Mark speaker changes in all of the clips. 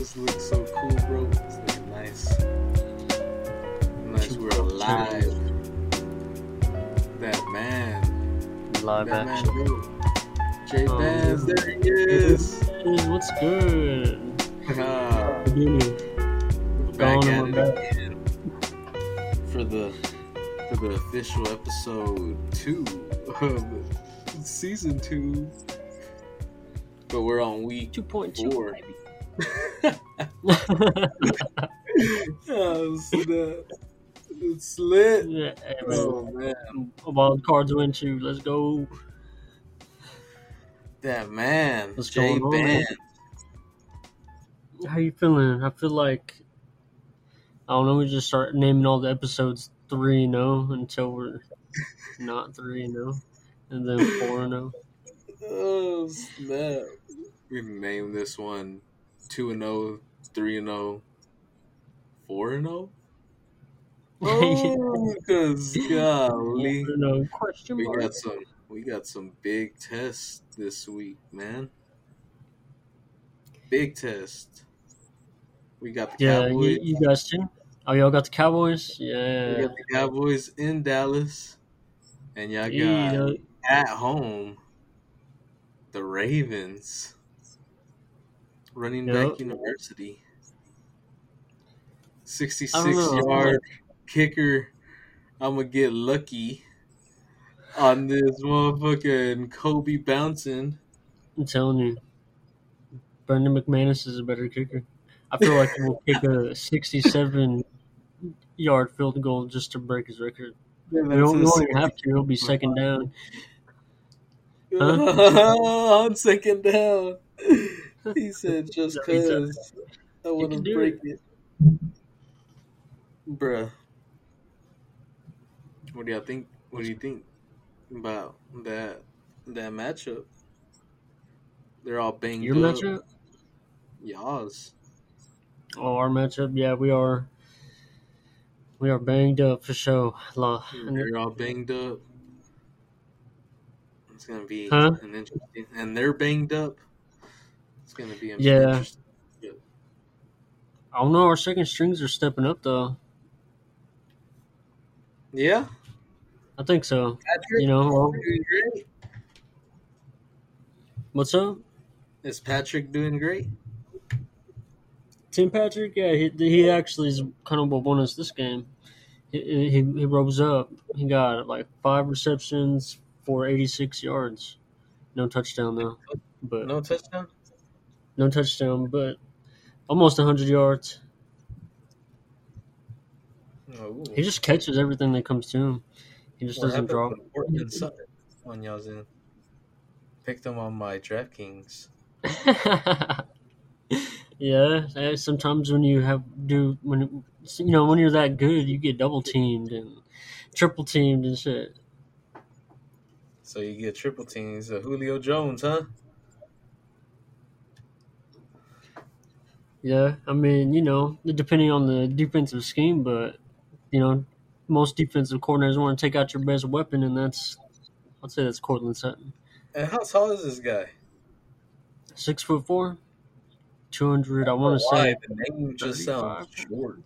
Speaker 1: This looks so cool, bro. It's looking nice. Nice, we're alive. That man.
Speaker 2: Live
Speaker 1: that
Speaker 2: action.
Speaker 1: man, dude. Jay
Speaker 2: Oh,
Speaker 1: Vance,
Speaker 2: yeah.
Speaker 1: there he is.
Speaker 2: Hey, what's good?
Speaker 1: Ah,
Speaker 2: Good evening.
Speaker 1: we're back at it
Speaker 2: back.
Speaker 1: again for the for the official episode two of season two. But we're on week
Speaker 2: 2.2.
Speaker 1: four.
Speaker 2: baby.
Speaker 1: Oh snap! It's lit.
Speaker 2: yeah, hey, man.
Speaker 1: Oh man,
Speaker 2: Wild cards win too. Let's go.
Speaker 1: that man,
Speaker 2: What's
Speaker 1: Jay
Speaker 2: going on, man? How you feeling? I feel like I don't know. We just start naming all the episodes three and zero until we're not three and zero, and then four and zero.
Speaker 1: Oh. oh snap! We name this one two and 0, 3 and 0, 4 and 0. Oh, because oh, golly,
Speaker 2: No question
Speaker 1: we got some we got some big tests this week, man. Big test. We got the
Speaker 2: Yeah,
Speaker 1: Cowboys.
Speaker 2: you, you guys too. Oh, y'all got the Cowboys. Yeah, we
Speaker 1: got the Cowboys in Dallas, and y'all got
Speaker 2: Yeah.
Speaker 1: at home the Ravens. Running
Speaker 2: Yep.
Speaker 1: back university. 66
Speaker 2: I don't know.
Speaker 1: yard kicker. I'm gonna get lucky on this motherfucking Kobe bouncing.
Speaker 2: I'm telling you, Brandon McManus is a better kicker. I feel like he'll kick a 67 yard field goal just to break his record. We don't, we even have to. He'll be second down.
Speaker 1: on second down. He said just cause I want to break it. Bruh. What do y'all think? What do you think about that that matchup? They're all banged
Speaker 2: Your
Speaker 1: up.
Speaker 2: matchup?
Speaker 1: Y'all's.
Speaker 2: Oh, our matchup. Yeah, we are. We are banged up for sure. La-
Speaker 1: They're all banged up. It's gonna be
Speaker 2: Huh?
Speaker 1: an interesting, and they're banged up. It's gonna be an
Speaker 2: Yeah. I don't know. Our second strings are stepping up though.
Speaker 1: Yeah,
Speaker 2: I think so.
Speaker 1: Patrick,
Speaker 2: You know, what's up?
Speaker 1: Is Patrick doing great?
Speaker 2: Tim Patrick, yeah, he, he actually is kind of what won us this game. He, he, he rose up. He got like five receptions for 86 yards. No touchdown though, but no,
Speaker 1: No touchdown.
Speaker 2: but almost 100 yards.
Speaker 1: Oh,
Speaker 2: He just catches everything that comes to him. He just
Speaker 1: What
Speaker 2: doesn't drop.
Speaker 1: when on y'all's end. Picked them on my DraftKings.
Speaker 2: yeah, eh, sometimes when you have do when you know when you're that good, you get double teamed and triple teamed and shit.
Speaker 1: So you get triple teams. Uh, Julio Jones, huh?
Speaker 2: Yeah, I mean, you know, depending on the defensive scheme, but you know, most defensive coordinators want to take out your best weapon, and that's I'd say that's Courtland Sutton.
Speaker 1: And how tall is this guy?
Speaker 2: Six foot four, two hundred. I want to say
Speaker 1: the name just sounds
Speaker 2: 35.
Speaker 1: short.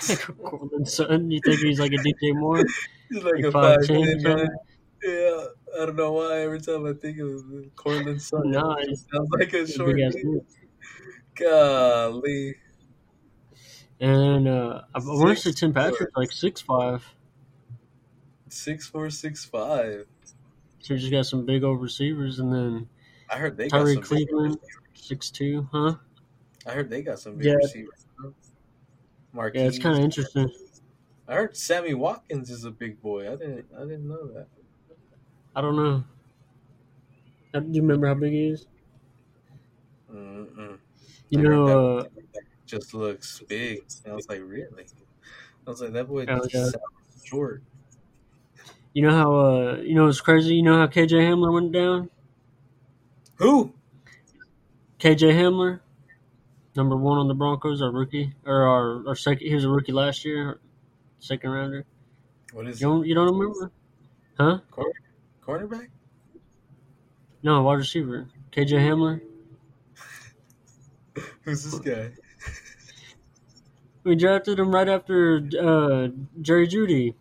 Speaker 2: Courtland Sutton. You think he's like a DJ Moore?
Speaker 1: He's like
Speaker 2: Like
Speaker 1: a
Speaker 2: 5'10"
Speaker 1: five
Speaker 2: or
Speaker 1: ten guy. Yeah, I don't know why. Every time I think of Courtland Sutton,
Speaker 2: Nah,
Speaker 1: it sounds like a short.
Speaker 2: big ass
Speaker 1: dude.
Speaker 2: dude.
Speaker 1: Golly,
Speaker 2: And uh, I want to say Tim
Speaker 1: foot.
Speaker 2: Patrick like six five.
Speaker 1: six four, six five.
Speaker 2: So you just got some big old receivers, and then
Speaker 1: I heard they got
Speaker 2: Tyree
Speaker 1: some.
Speaker 2: Cleveland. six two, huh?
Speaker 1: I heard they got some big
Speaker 2: Yeah.
Speaker 1: receivers. Marquise.
Speaker 2: Yeah, it's kind of interesting.
Speaker 1: I heard Sammy Watkins is a big boy. I didn't. I didn't know that.
Speaker 2: I don't know. Uh, Do you remember how big he is?
Speaker 1: Mm-mm.
Speaker 2: You know, uh,
Speaker 1: just looks big. And I was like, really? I was like, that boy
Speaker 2: Oh,
Speaker 1: just
Speaker 2: yeah.
Speaker 1: sounds short.
Speaker 2: you know how uh, you know it's crazy. You know how KJ Hamler went down.
Speaker 1: Who?
Speaker 2: KJ Hamler, number one on the Broncos, our rookie or our, our second. He was a rookie last year, second rounder.
Speaker 1: What is
Speaker 2: You don't you don't remember? Huh?
Speaker 1: Cornerback?
Speaker 2: No, wide receiver. KJ Hamler.
Speaker 1: Who's this guy?
Speaker 2: We drafted him right after uh, Jerry Jeudy.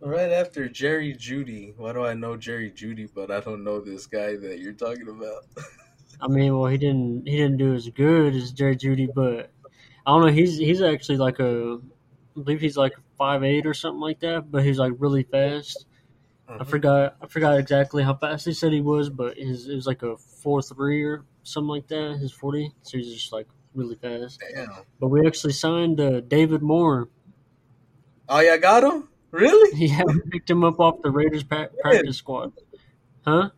Speaker 1: Right after Jerry Jeudy. Why do I know Jerry Jeudy, but I don't know this guy that you're talking about?
Speaker 2: I mean, well, he didn't he didn't do as good as Jerry Jeudy, but I don't know. He's he's actually like a, I believe he's like five eight or something like that. But he's like really fast. I
Speaker 1: Mhm.
Speaker 2: forgot I forgot exactly how fast he said he was, but his it was like a four three or something like that. His forty, so he's just like really fast.
Speaker 1: Damn.
Speaker 2: But we actually signed uh, David Moore.
Speaker 1: Oh, yeah, got him? Really?
Speaker 2: Yeah, we picked him up off the Raiders pra- practice squad. Huh?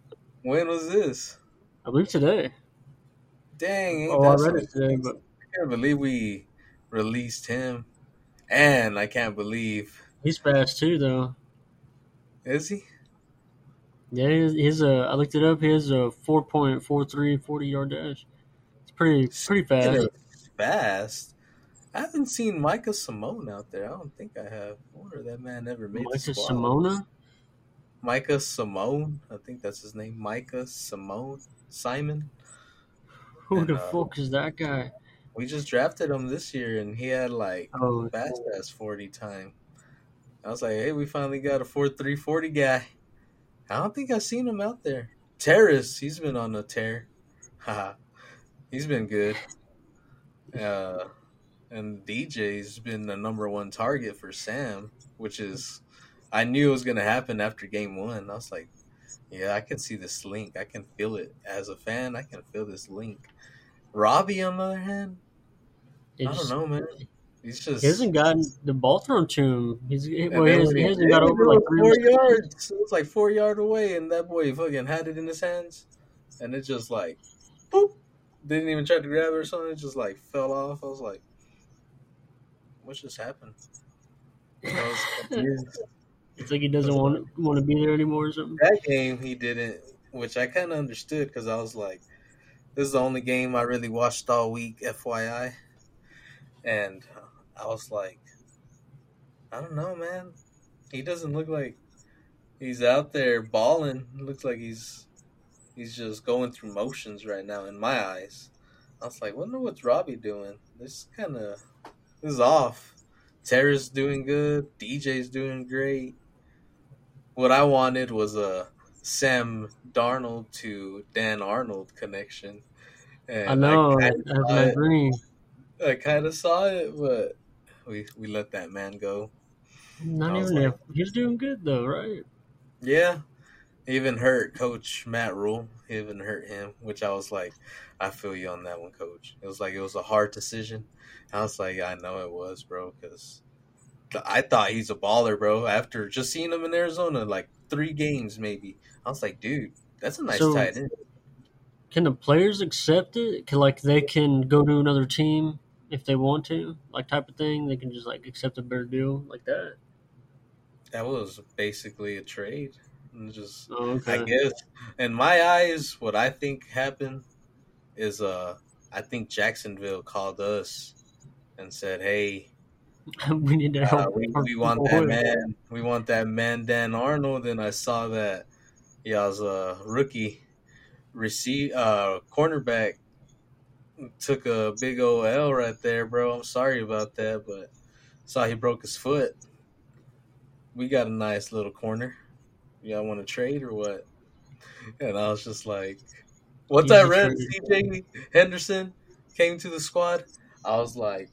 Speaker 1: When was this?
Speaker 2: I believe today.
Speaker 1: Dang,
Speaker 2: Oh, I read it today, but
Speaker 1: I can't believe we released him. And I can't believe.
Speaker 2: he's fast too, though.
Speaker 1: Is he?
Speaker 2: Yeah, his, his uh, I looked it up. He has a 4.43 40 yard dash. It's pretty pretty fast.
Speaker 1: Fast. I haven't seen Micah Simone out there. I don't think I have. I wonder if that man ever made the
Speaker 2: Micah
Speaker 1: squad.
Speaker 2: Simona.
Speaker 1: Micah Simone. I think that's his name. Micah Simone. Simon.
Speaker 2: Who
Speaker 1: And,
Speaker 2: the
Speaker 1: uh,
Speaker 2: fuck is that guy?
Speaker 1: We just drafted him this year and he had like
Speaker 2: Oh,
Speaker 1: fast ass 40 time. I was like, hey, we finally got a 4 3 40 guy. I don't think I've seen him out there. Terrace, he's been on a tear. He's been good. Uh, and DJ's been the number one target for Sam, which is, I knew it was going to happen after game one. I was like, yeah, I can see this link. I can feel it. As a fan, I can feel this link. Robbie, on the other hand,
Speaker 2: it
Speaker 1: I don't
Speaker 2: just-
Speaker 1: know, man. He's just
Speaker 2: He hasn't gotten the ball thrown to him. He's well, he, has,
Speaker 1: when
Speaker 2: he hasn't got over like three
Speaker 1: four yards. It was like four yard away, and that boy fucking had it in his hands, and it just like, boop, didn't even try to grab it or something. It just like fell off. I was like, what just happened?
Speaker 2: It's like he doesn't want want to be there anymore or something.
Speaker 1: that game he didn't, which I kind of understood because I was like, this is the only game I really watched all week, FYI, and I was like, I don't know, man. He doesn't look like he's out there balling. Looks like he's he's just going through motions right now in my eyes. I was like, wonder what's Robbie doing. This kind of this is off. Terrace doing good. DJ's doing great. What I wanted was a Sam Darnold to Dan Arnold connection. And
Speaker 2: I know.
Speaker 1: I kind of saw it, but we we let that man go.
Speaker 2: Not even
Speaker 1: like-
Speaker 2: if he's doing good though, right?
Speaker 1: Yeah, even hurt Coach Matt Rhule. Even hurt him, which I was like, I feel you on that one, Coach. It was like it was a hard decision. I was like, I know it was, bro, because I thought he's a baller, bro. After just seeing him in Arizona, like three games maybe, I was like, dude, that's a nice
Speaker 2: So-
Speaker 1: tight end.
Speaker 2: Can the players accept it? Can like they can go to another team if they want to, like type of thing. They can just like accept a better deal like that.
Speaker 1: That was basically a trade. And just
Speaker 2: Oh,
Speaker 1: I guess in my eyes, what I think happened is uh I think Jacksonville called us and said, Hey,
Speaker 2: we need to
Speaker 1: uh,
Speaker 2: help.
Speaker 1: we, we want that man we want that man Dan Arnold and I saw that y'all's a rookie receive uh cornerback took a big old L right there, bro. I'm sorry about that, but saw he broke his foot. We got a nice little corner. Y'all want to trade or what? And I was just like, once I read. CJ Henderson came to the squad, I was like,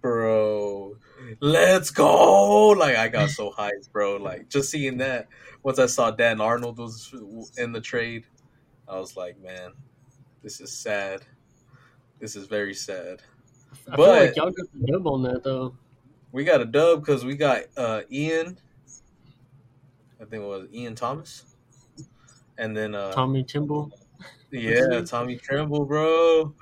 Speaker 1: bro, let's go! Like I got so hyped, bro. Like just seeing that. Once I saw Dan Arnold was in the trade, I was like, man, this is sad. This is very sad.
Speaker 2: I feel
Speaker 1: but-
Speaker 2: like y'all got the dub on that though.
Speaker 1: We got a dub because we got uh, Ian. I think it was Ian Thomas, and then uh,
Speaker 2: Tommy Tremble.
Speaker 1: yeah. Tommy Tremble, bro.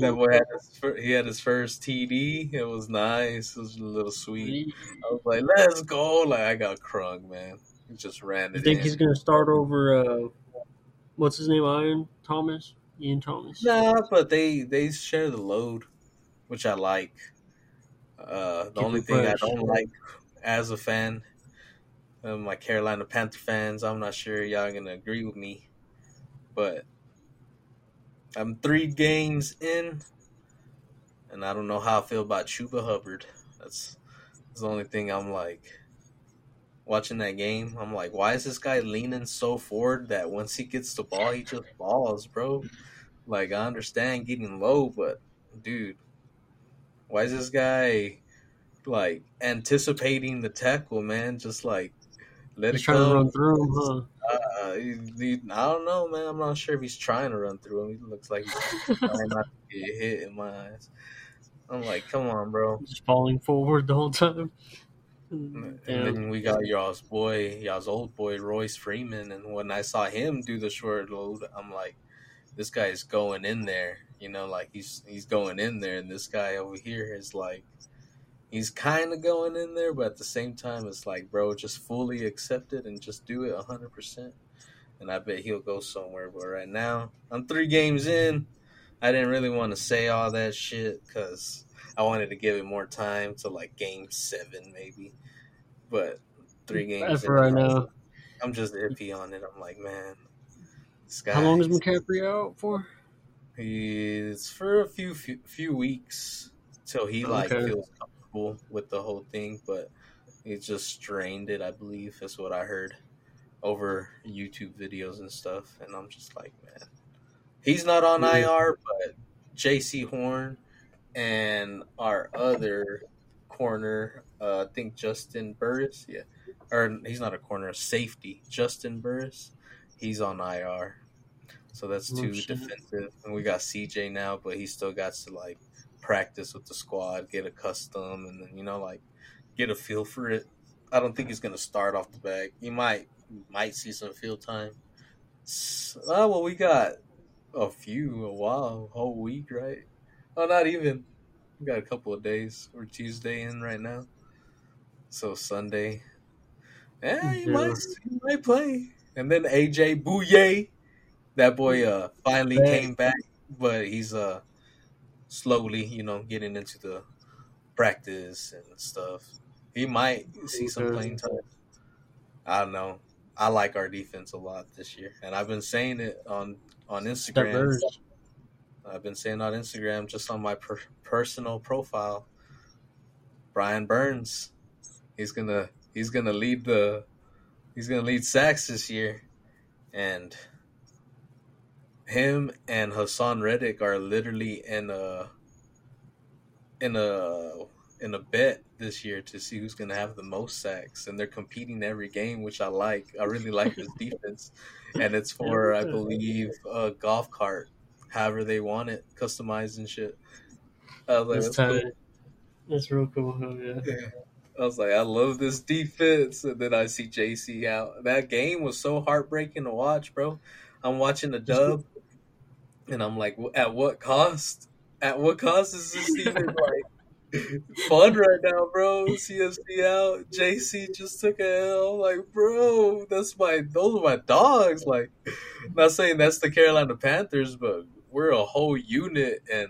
Speaker 1: That boy had his, he had his first TD. It was nice. It was a little sweet. I was like, let's go! Like I got crunk, man. He just ran
Speaker 2: You think
Speaker 1: in.
Speaker 2: he's gonna start over? Uh, what's his name? Iron Thomas. Ian Thomas.
Speaker 1: Nah, but they they share the load, which I like. Uh, the
Speaker 2: Keep
Speaker 1: only thing I don't like as a fan, of my Carolina Panther fans, I'm not sure y'all gonna agree with me, but I'm three games in. and I don't know how I feel about Chuba Hubbard. That's, that's the only thing I'm like watching that game. I'm like, why is this guy leaning so forward that once he gets the ball, he just balls, bro? Like I understand getting low, but dude, why is this guy like anticipating the tackle, man? Just like let
Speaker 2: He's
Speaker 1: it
Speaker 2: trying
Speaker 1: come.
Speaker 2: to run through him, huh?
Speaker 1: Uh, he, he- I don't know, man. I'm not sure if he's trying to run through him. He looks like he's trying not to get hit in my eyes. I'm like, come on, bro.
Speaker 2: Just falling forward the whole time. Mm-hmm.
Speaker 1: And
Speaker 2: Damn.
Speaker 1: then we got y'all's boy, y'all's old boy, Royce Freeman. And when I saw him do the short load, I'm like, this guy is going in there. You know, like he's he's going in there, and this guy over here is like, he's kind of going in there, but at the same time, it's like, bro, just fully accept it and just do it hundred percent. And I bet he'll go somewhere. But right now, I'm three games in. I didn't really want to say all that shit because I wanted to give it more time to like game seven, maybe. But three games
Speaker 2: for right
Speaker 1: I'm-
Speaker 2: now,
Speaker 1: I'm just iffy on it. I'm like, man, this guy.
Speaker 2: how long is McCaffrey out for?
Speaker 1: He's for a few few, few weeks till he oh, like
Speaker 2: Okay.
Speaker 1: feels comfortable with the whole thing, but he just strained it. I believe is what I heard over YouTube videos and stuff, and I'm just like, man, he's not on
Speaker 2: Yeah.
Speaker 1: IR, but Jaycee Horn and our other corner, uh, I think Juston Burris, yeah, or he's not a corner, a safety, Juston Burris, he's on IR. So that's
Speaker 2: Oh,
Speaker 1: two
Speaker 2: shit.
Speaker 1: defensive, and we got CJ now, but he still got to like practice with the squad, get accustomed, and then you know like get a feel for it. I don't think he's gonna start off the back. He might might see some field time. S- Oh well, we got a few, a while, a whole week, right? Oh, not even. We got a couple of days. We're Tuesday in right now, so Sunday. Yeah, you
Speaker 2: Yeah.
Speaker 1: might you might play. And then AJ Bouye, that boy uh finally came back, but he's uh slowly, you know, getting into the practice and stuff. He might see some playing time. I don't know. I like our defense a lot this year, and I've been saying it on on Instagram.
Speaker 2: Diverse.
Speaker 1: I've been saying on Instagram, just on my per- personal profile. Brian Burns, he's gonna he's gonna lead the he's gonna lead sacks this year, and him and Haason Reddick are literally in a in a in a bet this year to see who's gonna have the most sacks, and they're competing every game, which I like. I really like this defense, and it's for I believe a golf cart, however they want it, customized and shit. I was like,
Speaker 2: That's
Speaker 1: that's cool.
Speaker 2: That's real cool. Oh, yeah.
Speaker 1: I was like, I love this defense, and then I see JC out. That game was so heartbreaking to watch, bro. I'm watching the dub, and I'm like, at what cost? At what cost is this even like fun right now, bro? CMC out, JC just took a L. Like, bro, that's my those are my dogs. Like, not saying that's the Carolina Panthers, but we're a whole unit, and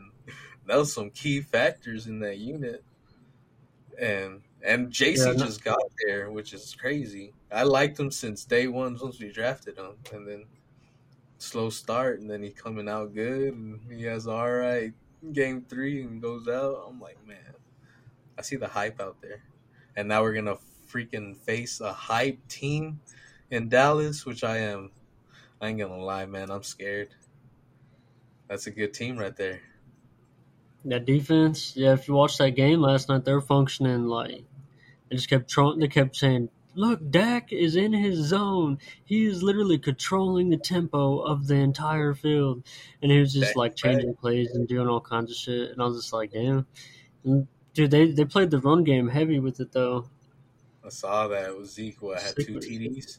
Speaker 1: that was some key factors in that unit. And and JC
Speaker 2: Yeah, no-
Speaker 1: just got there, which is crazy. I liked him since day one, once we drafted him, and then slow start, and then he coming out good, and he has all right game three and goes out. I'm like, man, I see the hype out there, and now we're gonna freaking face a hype team in Dallas, which I am. I ain't gonna lie, man, I'm scared. That's a good team right there.
Speaker 2: That defense, yeah. If you watched that game last night, they're functioning like they just kept trying. They kept saying, "Look, Dak is in his zone. He is literally controlling the tempo of the entire field." And he was just
Speaker 1: Dak
Speaker 2: like
Speaker 1: right.
Speaker 2: changing plays and doing all kinds of shit. And I was just like, "Damn." And, dude, they they played the run game heavy with it though.
Speaker 1: I saw that it was Zeke. What had two TDs?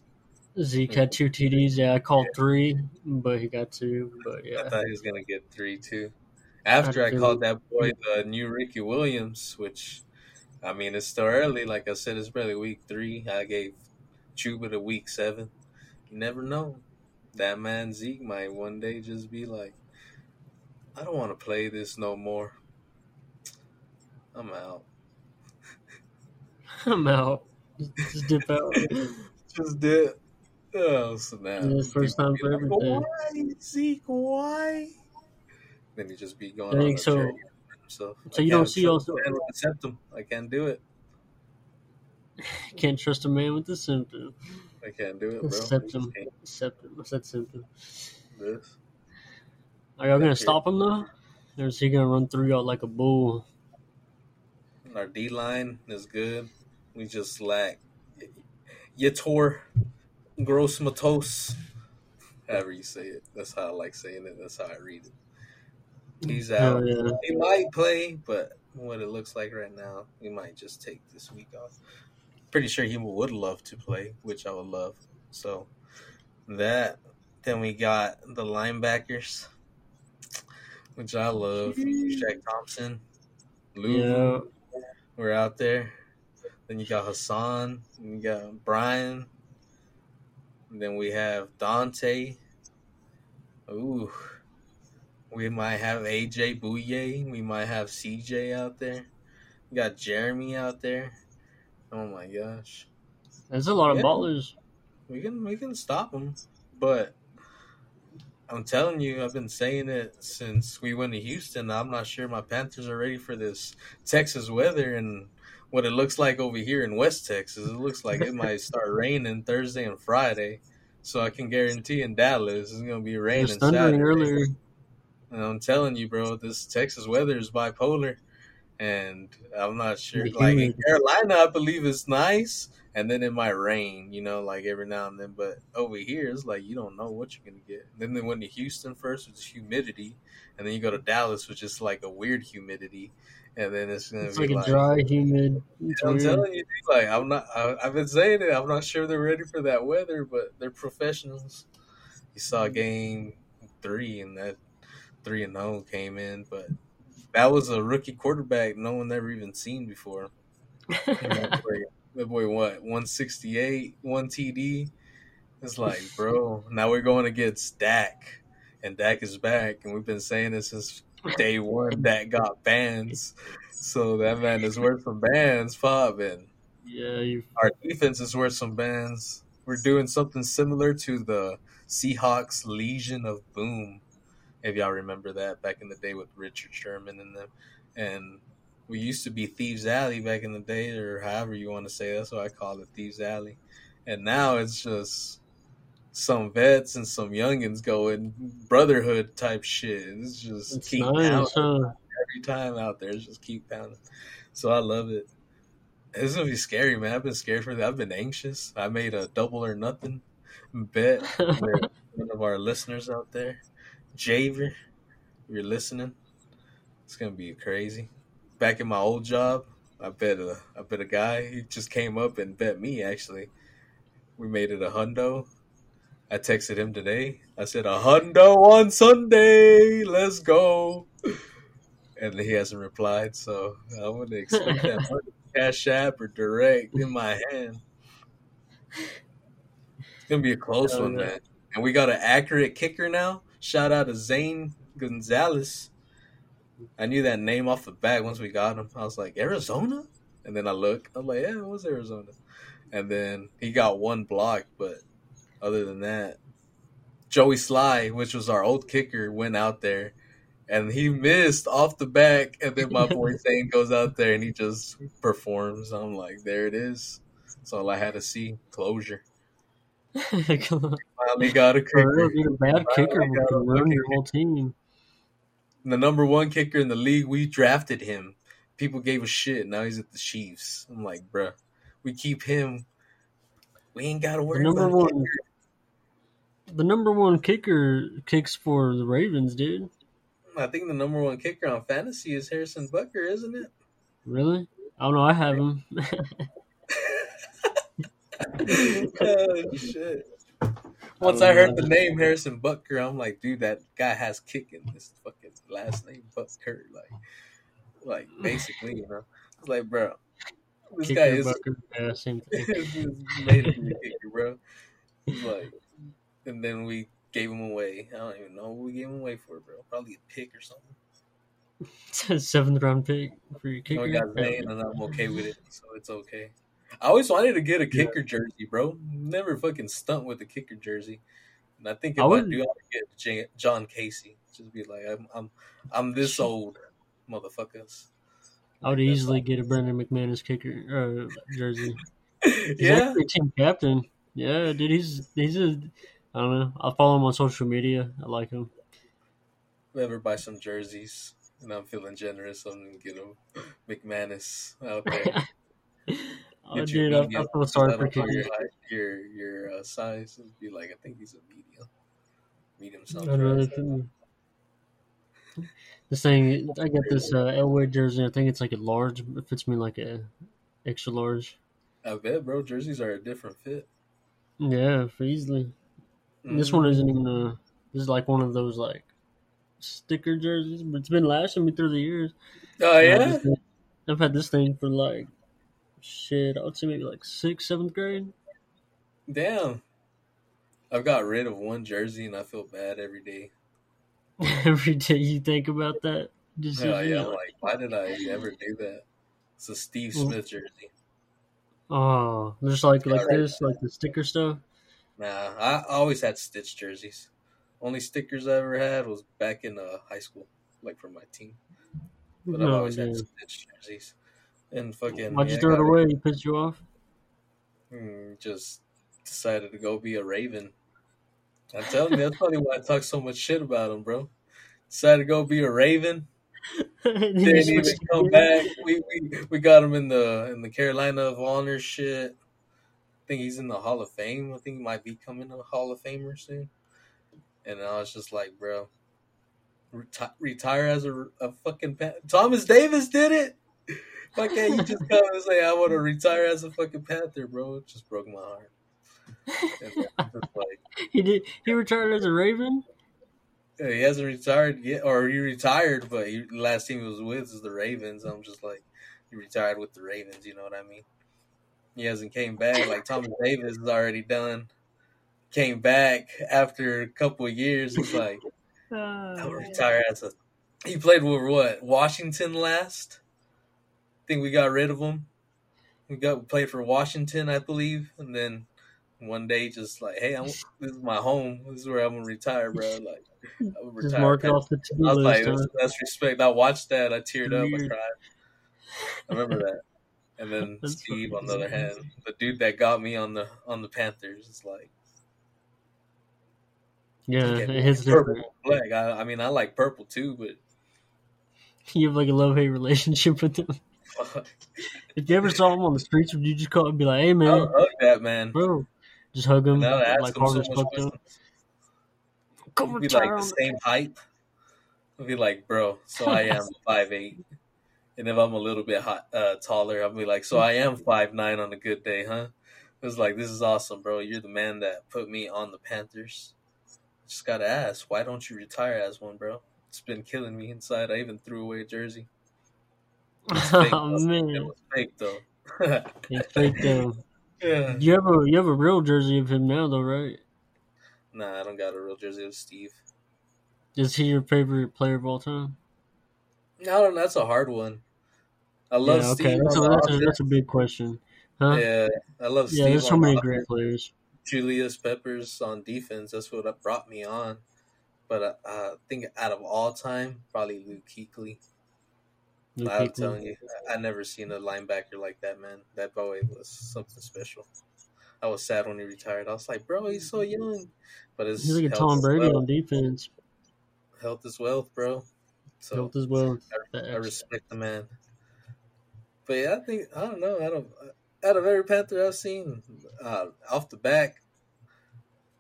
Speaker 2: Zeke hmm. had two TDs. Yeah, I called three, but he got two. But yeah, I
Speaker 1: thought he was gonna get three too. After I
Speaker 2: do.
Speaker 1: called that boy hmm. the new Ricky Williams, which I mean it's still early. Like I said, it's barely week three. I gave Chuba to week seven. You never know. That man Zeke might one day just be like, I don't want to play this no more. I'm out.
Speaker 2: I'm out. Just, dip out.
Speaker 1: Just did. Oh snap!
Speaker 2: Yeah, first time for everything.
Speaker 1: Why Zeke? Why? Then he just be going
Speaker 2: I think
Speaker 1: a
Speaker 2: so.
Speaker 1: So,
Speaker 2: So you don't see also-
Speaker 1: man with the septum. I can't do it.
Speaker 2: Can't trust a man with the symptom.
Speaker 1: I can't do it, bro. I
Speaker 2: septum. Septum. What's that symptom?
Speaker 1: this.
Speaker 2: Are y'all gonna stop him though? Or is he gonna run through y'all like a bull?
Speaker 1: Our D line is good. We just lack Yetur Gross Matos. However you say it. That's how I like saying it. That's how I read it. He's out.
Speaker 2: yeah.
Speaker 1: He might play, but what it looks like right now, he might just take this week off. Pretty sure he would love to play, which I would love. So that. Then we got the linebackers, which I love. Shaq Thompson, Lou.
Speaker 2: Yeah.
Speaker 1: We're out there. Then you got Hassan. You got Brian. And then we have Donte. Ooh. We might have AJ Bouye. We might have CJ out there. We got Jeremy out there. Oh my gosh.
Speaker 2: There's a lot of ballers.
Speaker 1: We can we can stop them, but I'm telling you, I've been saying it since we went to Houston. I'm not sure my Panthers are ready for this Texas weather and what it looks like over here in West Texas. It looks like it might start raining Thursday and Friday. So I can guarantee in Dallas it's gonna be raining
Speaker 2: was thundering
Speaker 1: Saturday.
Speaker 2: earlier.
Speaker 1: And I'm telling you, bro, this Texas weather is bipolar, and I'm not sure. Like in. Carolina, I believe it's nice, and then it might rain, you know, like every now and then. But over here, it's like you don't know what you're gonna get. Then they went to Houston first, which is humidity, and then you go to Dallas, which is like a weird humidity, and then it's gonna
Speaker 2: It's
Speaker 1: be
Speaker 2: like a dry, humid.
Speaker 1: I'm
Speaker 2: weird.
Speaker 1: telling you, dude, like I'm not. I, I've been saying it. I'm not sure they're ready for that weather, but they're professionals. You saw mm-hmm. game three, and that three and zero came in, but that was a rookie quarterback no one ever even seen before. That boy, that boy what 168, one TD. It's like, bro, now we're going against Dak, and Dak is back, and we've been saying this since day one. that got bans, so that man is worth some bans, pop, and
Speaker 2: Yeah, you.
Speaker 1: our defense is worth some bans. We're doing something similar to the Seahawks Legion of Boom, if y'all remember that back in the day with Richard Sherman and them. And we used to be Thieves Alley back in the day, or however you want to say. That's why I call it Thieves Alley. And now it's just some vets and some youngins going brotherhood type shit. It's just
Speaker 2: It's
Speaker 1: keep
Speaker 2: nice,
Speaker 1: pounding
Speaker 2: huh?
Speaker 1: every time out there. It's just keep pounding. So I love it. It's gonna be scary, man. I've been scared for that. I've been anxious. I made a double or nothing bet with one of our listeners out there, Javer. If you're listening, it's gonna be crazy. Back in my old job, I bet a I bet a guy. He just came up and bet me. Actually, we made it a hundo. I texted him today. I said a hundo on Sunday. Let's go. And he hasn't replied, so I'm gonna expect that money, cash app or direct in my hand. It's gonna be a close
Speaker 2: Hell
Speaker 1: one,
Speaker 2: yeah.
Speaker 1: man. And we got an accurate kicker now. Shout out to Zane Gonzalez. I knew that name off the bat once we got him. I was like, Arizona? And then I look, I'm like, yeah, it was Arizona. And then he got one block, but other than that, Joey Slye, which was our old kicker, went out there and he missed off the back. And then my boy Zane goes out there and he just performs. I'm like, there it is. That's all I had to see. Closure. Finally got a kicker.
Speaker 2: dude, a bad kicker
Speaker 1: I got
Speaker 2: will ruin your whole team.
Speaker 1: the number one kicker in the league. We drafted him. People gave a shit. Now he's at the Chiefs. I'm like, bruh, we keep him. We ain't got to
Speaker 2: The
Speaker 1: worry
Speaker 2: number
Speaker 1: about
Speaker 2: one,
Speaker 1: kicker.
Speaker 2: The number one kicker kicks for the Ravens, dude.
Speaker 1: I think the number one kicker on fantasy is Harrison Butker, isn't it?
Speaker 2: Really? I don't know. I have him.
Speaker 1: oh shit! Once I heard the uh, name Harrison Butker, I'm like, dude, that guy has kicking this fucking last name Butker. like, like basically, you know, it's like, bro, this
Speaker 2: kicker,
Speaker 1: guy is
Speaker 2: Butker, yeah, same thing.
Speaker 1: Made kicker, bro. It's like, and then we gave him away. I don't even know what we gave him away for, bro. Probably a pick or something.
Speaker 2: Seventh round pick for your
Speaker 1: And
Speaker 2: kicker.
Speaker 1: we got Zane, and I'm okay with it, so it's okay. I always wanted to get a kicker jersey, bro. Never fucking stunt with a kicker jersey. And I think if
Speaker 2: I
Speaker 1: I,
Speaker 2: would-
Speaker 1: do, I'll get John Kasay. Just be like, I'm, I'm, I'm this old. motherfuckers.
Speaker 2: I would easily get a Brandon McManus kicker uh, jersey. He's
Speaker 1: yeah,
Speaker 2: actually team captain. Yeah, dude, he's he's a. I don't know. I follow him on social media. I like him.
Speaker 1: if I ever buy some jerseys and I'm feeling generous, I'm gonna get them McManus out there.
Speaker 2: oh,
Speaker 1: Get
Speaker 2: dude, I, I feel sorry for
Speaker 1: your your your uh, size. It'd be like I think he's a medium. Medium
Speaker 2: I
Speaker 1: sounds
Speaker 2: don't really
Speaker 1: right.
Speaker 2: think. This thing, I got this uh, Elway jersey. I think it's like a large. It fits me like a extra large.
Speaker 1: I bet, bro. Jerseys are a different fit.
Speaker 2: Yeah, for easily. This
Speaker 1: Mhm.
Speaker 2: one isn't even a. This is like one of those like sticker jerseys, but it's been lasting me through the years.
Speaker 1: Oh
Speaker 2: I've had
Speaker 1: yeah.
Speaker 2: this thing- I've had this thing for like shit. I would say maybe like sixth, seventh grade.
Speaker 1: Damn. I've got rid of one jersey and I feel bad every day.
Speaker 2: Every day you think about that.
Speaker 1: Hell yeah,
Speaker 2: like,
Speaker 1: like, why did I ever do that? It's a Steve Smith jersey.
Speaker 2: oh, just like like this, like the sticker stuff.
Speaker 1: Nah, I always had Stitch jerseys. Only stickers I ever had was back in uh, high school, like for my team. But I've
Speaker 2: Oh,
Speaker 1: always
Speaker 2: yeah.
Speaker 1: had Stitch jerseys. And fucking.
Speaker 2: Why'd you
Speaker 1: yeah,
Speaker 2: throw it away? You pissed you off?
Speaker 1: Mm, just decided to go be a Raven. I'm telling you, that's probably why I talk so much shit about him, bro. Decided to go be a Raven.
Speaker 2: You
Speaker 1: Didn't even come back. We, we we got him in the in the Carolina of Honor shit. I think he's in the Hall of Fame. I think he might be coming a Hall of Famer soon. And I was just like, bro, reti- retire as a, a fucking pan- Thomas Davis did it. Why can't you just come and say I want to retire as a fucking Panther, bro? It just broke my heart. And then I'm just like,
Speaker 2: He did. He retired as a Raven.
Speaker 1: yeah, he hasn't retired yet, or he retired, but he, last team he was with is the Ravens. I'm just like, he retired with the Ravens. You know what I mean? He hasn't came back. Like Thomas Davis is already done. Came back after a couple of years. It's like oh, I would retire as a. He played with what Washington last. I think we got rid of him. We got played for Washington, I believe, and then one day just like, hey, I'm, this is my home. This is where I'm gonna retire, bro. Like, I'm gonna
Speaker 2: Just
Speaker 1: retire.
Speaker 2: mark it off the to-do
Speaker 1: I was like,
Speaker 2: huh?
Speaker 1: that's, that's respect. I watched that. I teared up. I cried. I remember that. And then
Speaker 2: That's
Speaker 1: Steve, on the other hand, the dude that got me on the on the Panthers, is like
Speaker 2: Yeah, hits
Speaker 1: purple, black. I, I mean, I like purple too, but
Speaker 2: You have like a love hate relationship with him. If you ever saw him on the streets, would you just call and be like, "Hey man,
Speaker 1: hug that man.
Speaker 2: bro," just hug him
Speaker 1: And I ask
Speaker 2: like
Speaker 1: him so
Speaker 2: as
Speaker 1: much
Speaker 2: fuck up. Come
Speaker 1: be like the same height. I'd be like, bro, so I am five eight, and if I'm a little bit hot, uh, taller, I'll be like, so I am five nine on a good day, huh? It was like, this is awesome, bro. You're the man that put me on the Panthers. Just gotta ask, why don't you retire as one, bro? It's been killing me inside. I even threw away a jersey.
Speaker 2: Oh
Speaker 1: though. It was fake though.
Speaker 2: it's fake though.
Speaker 1: yeah.
Speaker 2: You have a you have a real jersey of him now though, right?
Speaker 1: Nah, I don't got a real jersey of Steve.
Speaker 2: Is he your favorite player of all time?
Speaker 1: No, don't know. That's a hard one. I love
Speaker 2: yeah,
Speaker 1: Steve.
Speaker 2: okay, that's a, that's a that's a big question, huh? Yeah,
Speaker 1: Yeah, I love Steve.
Speaker 2: there's so
Speaker 1: the
Speaker 2: many great players.
Speaker 1: Julius Peppers on defense. That's what brought me on. But uh, I think out of all time, probably Luke Kuechly.
Speaker 2: Luke
Speaker 1: I'm telling you, I I never seen a linebacker like that, man. That boy was something special. I was sad when he retired. I was like, bro, he's so young. But his
Speaker 2: He's like a Tom Brady on defense.
Speaker 1: Health is wealth, bro. So
Speaker 2: Health is wealth.
Speaker 1: I, I respect the man. But yeah, I think I don't know. Out of out of every Panther I've seen, uh, off the back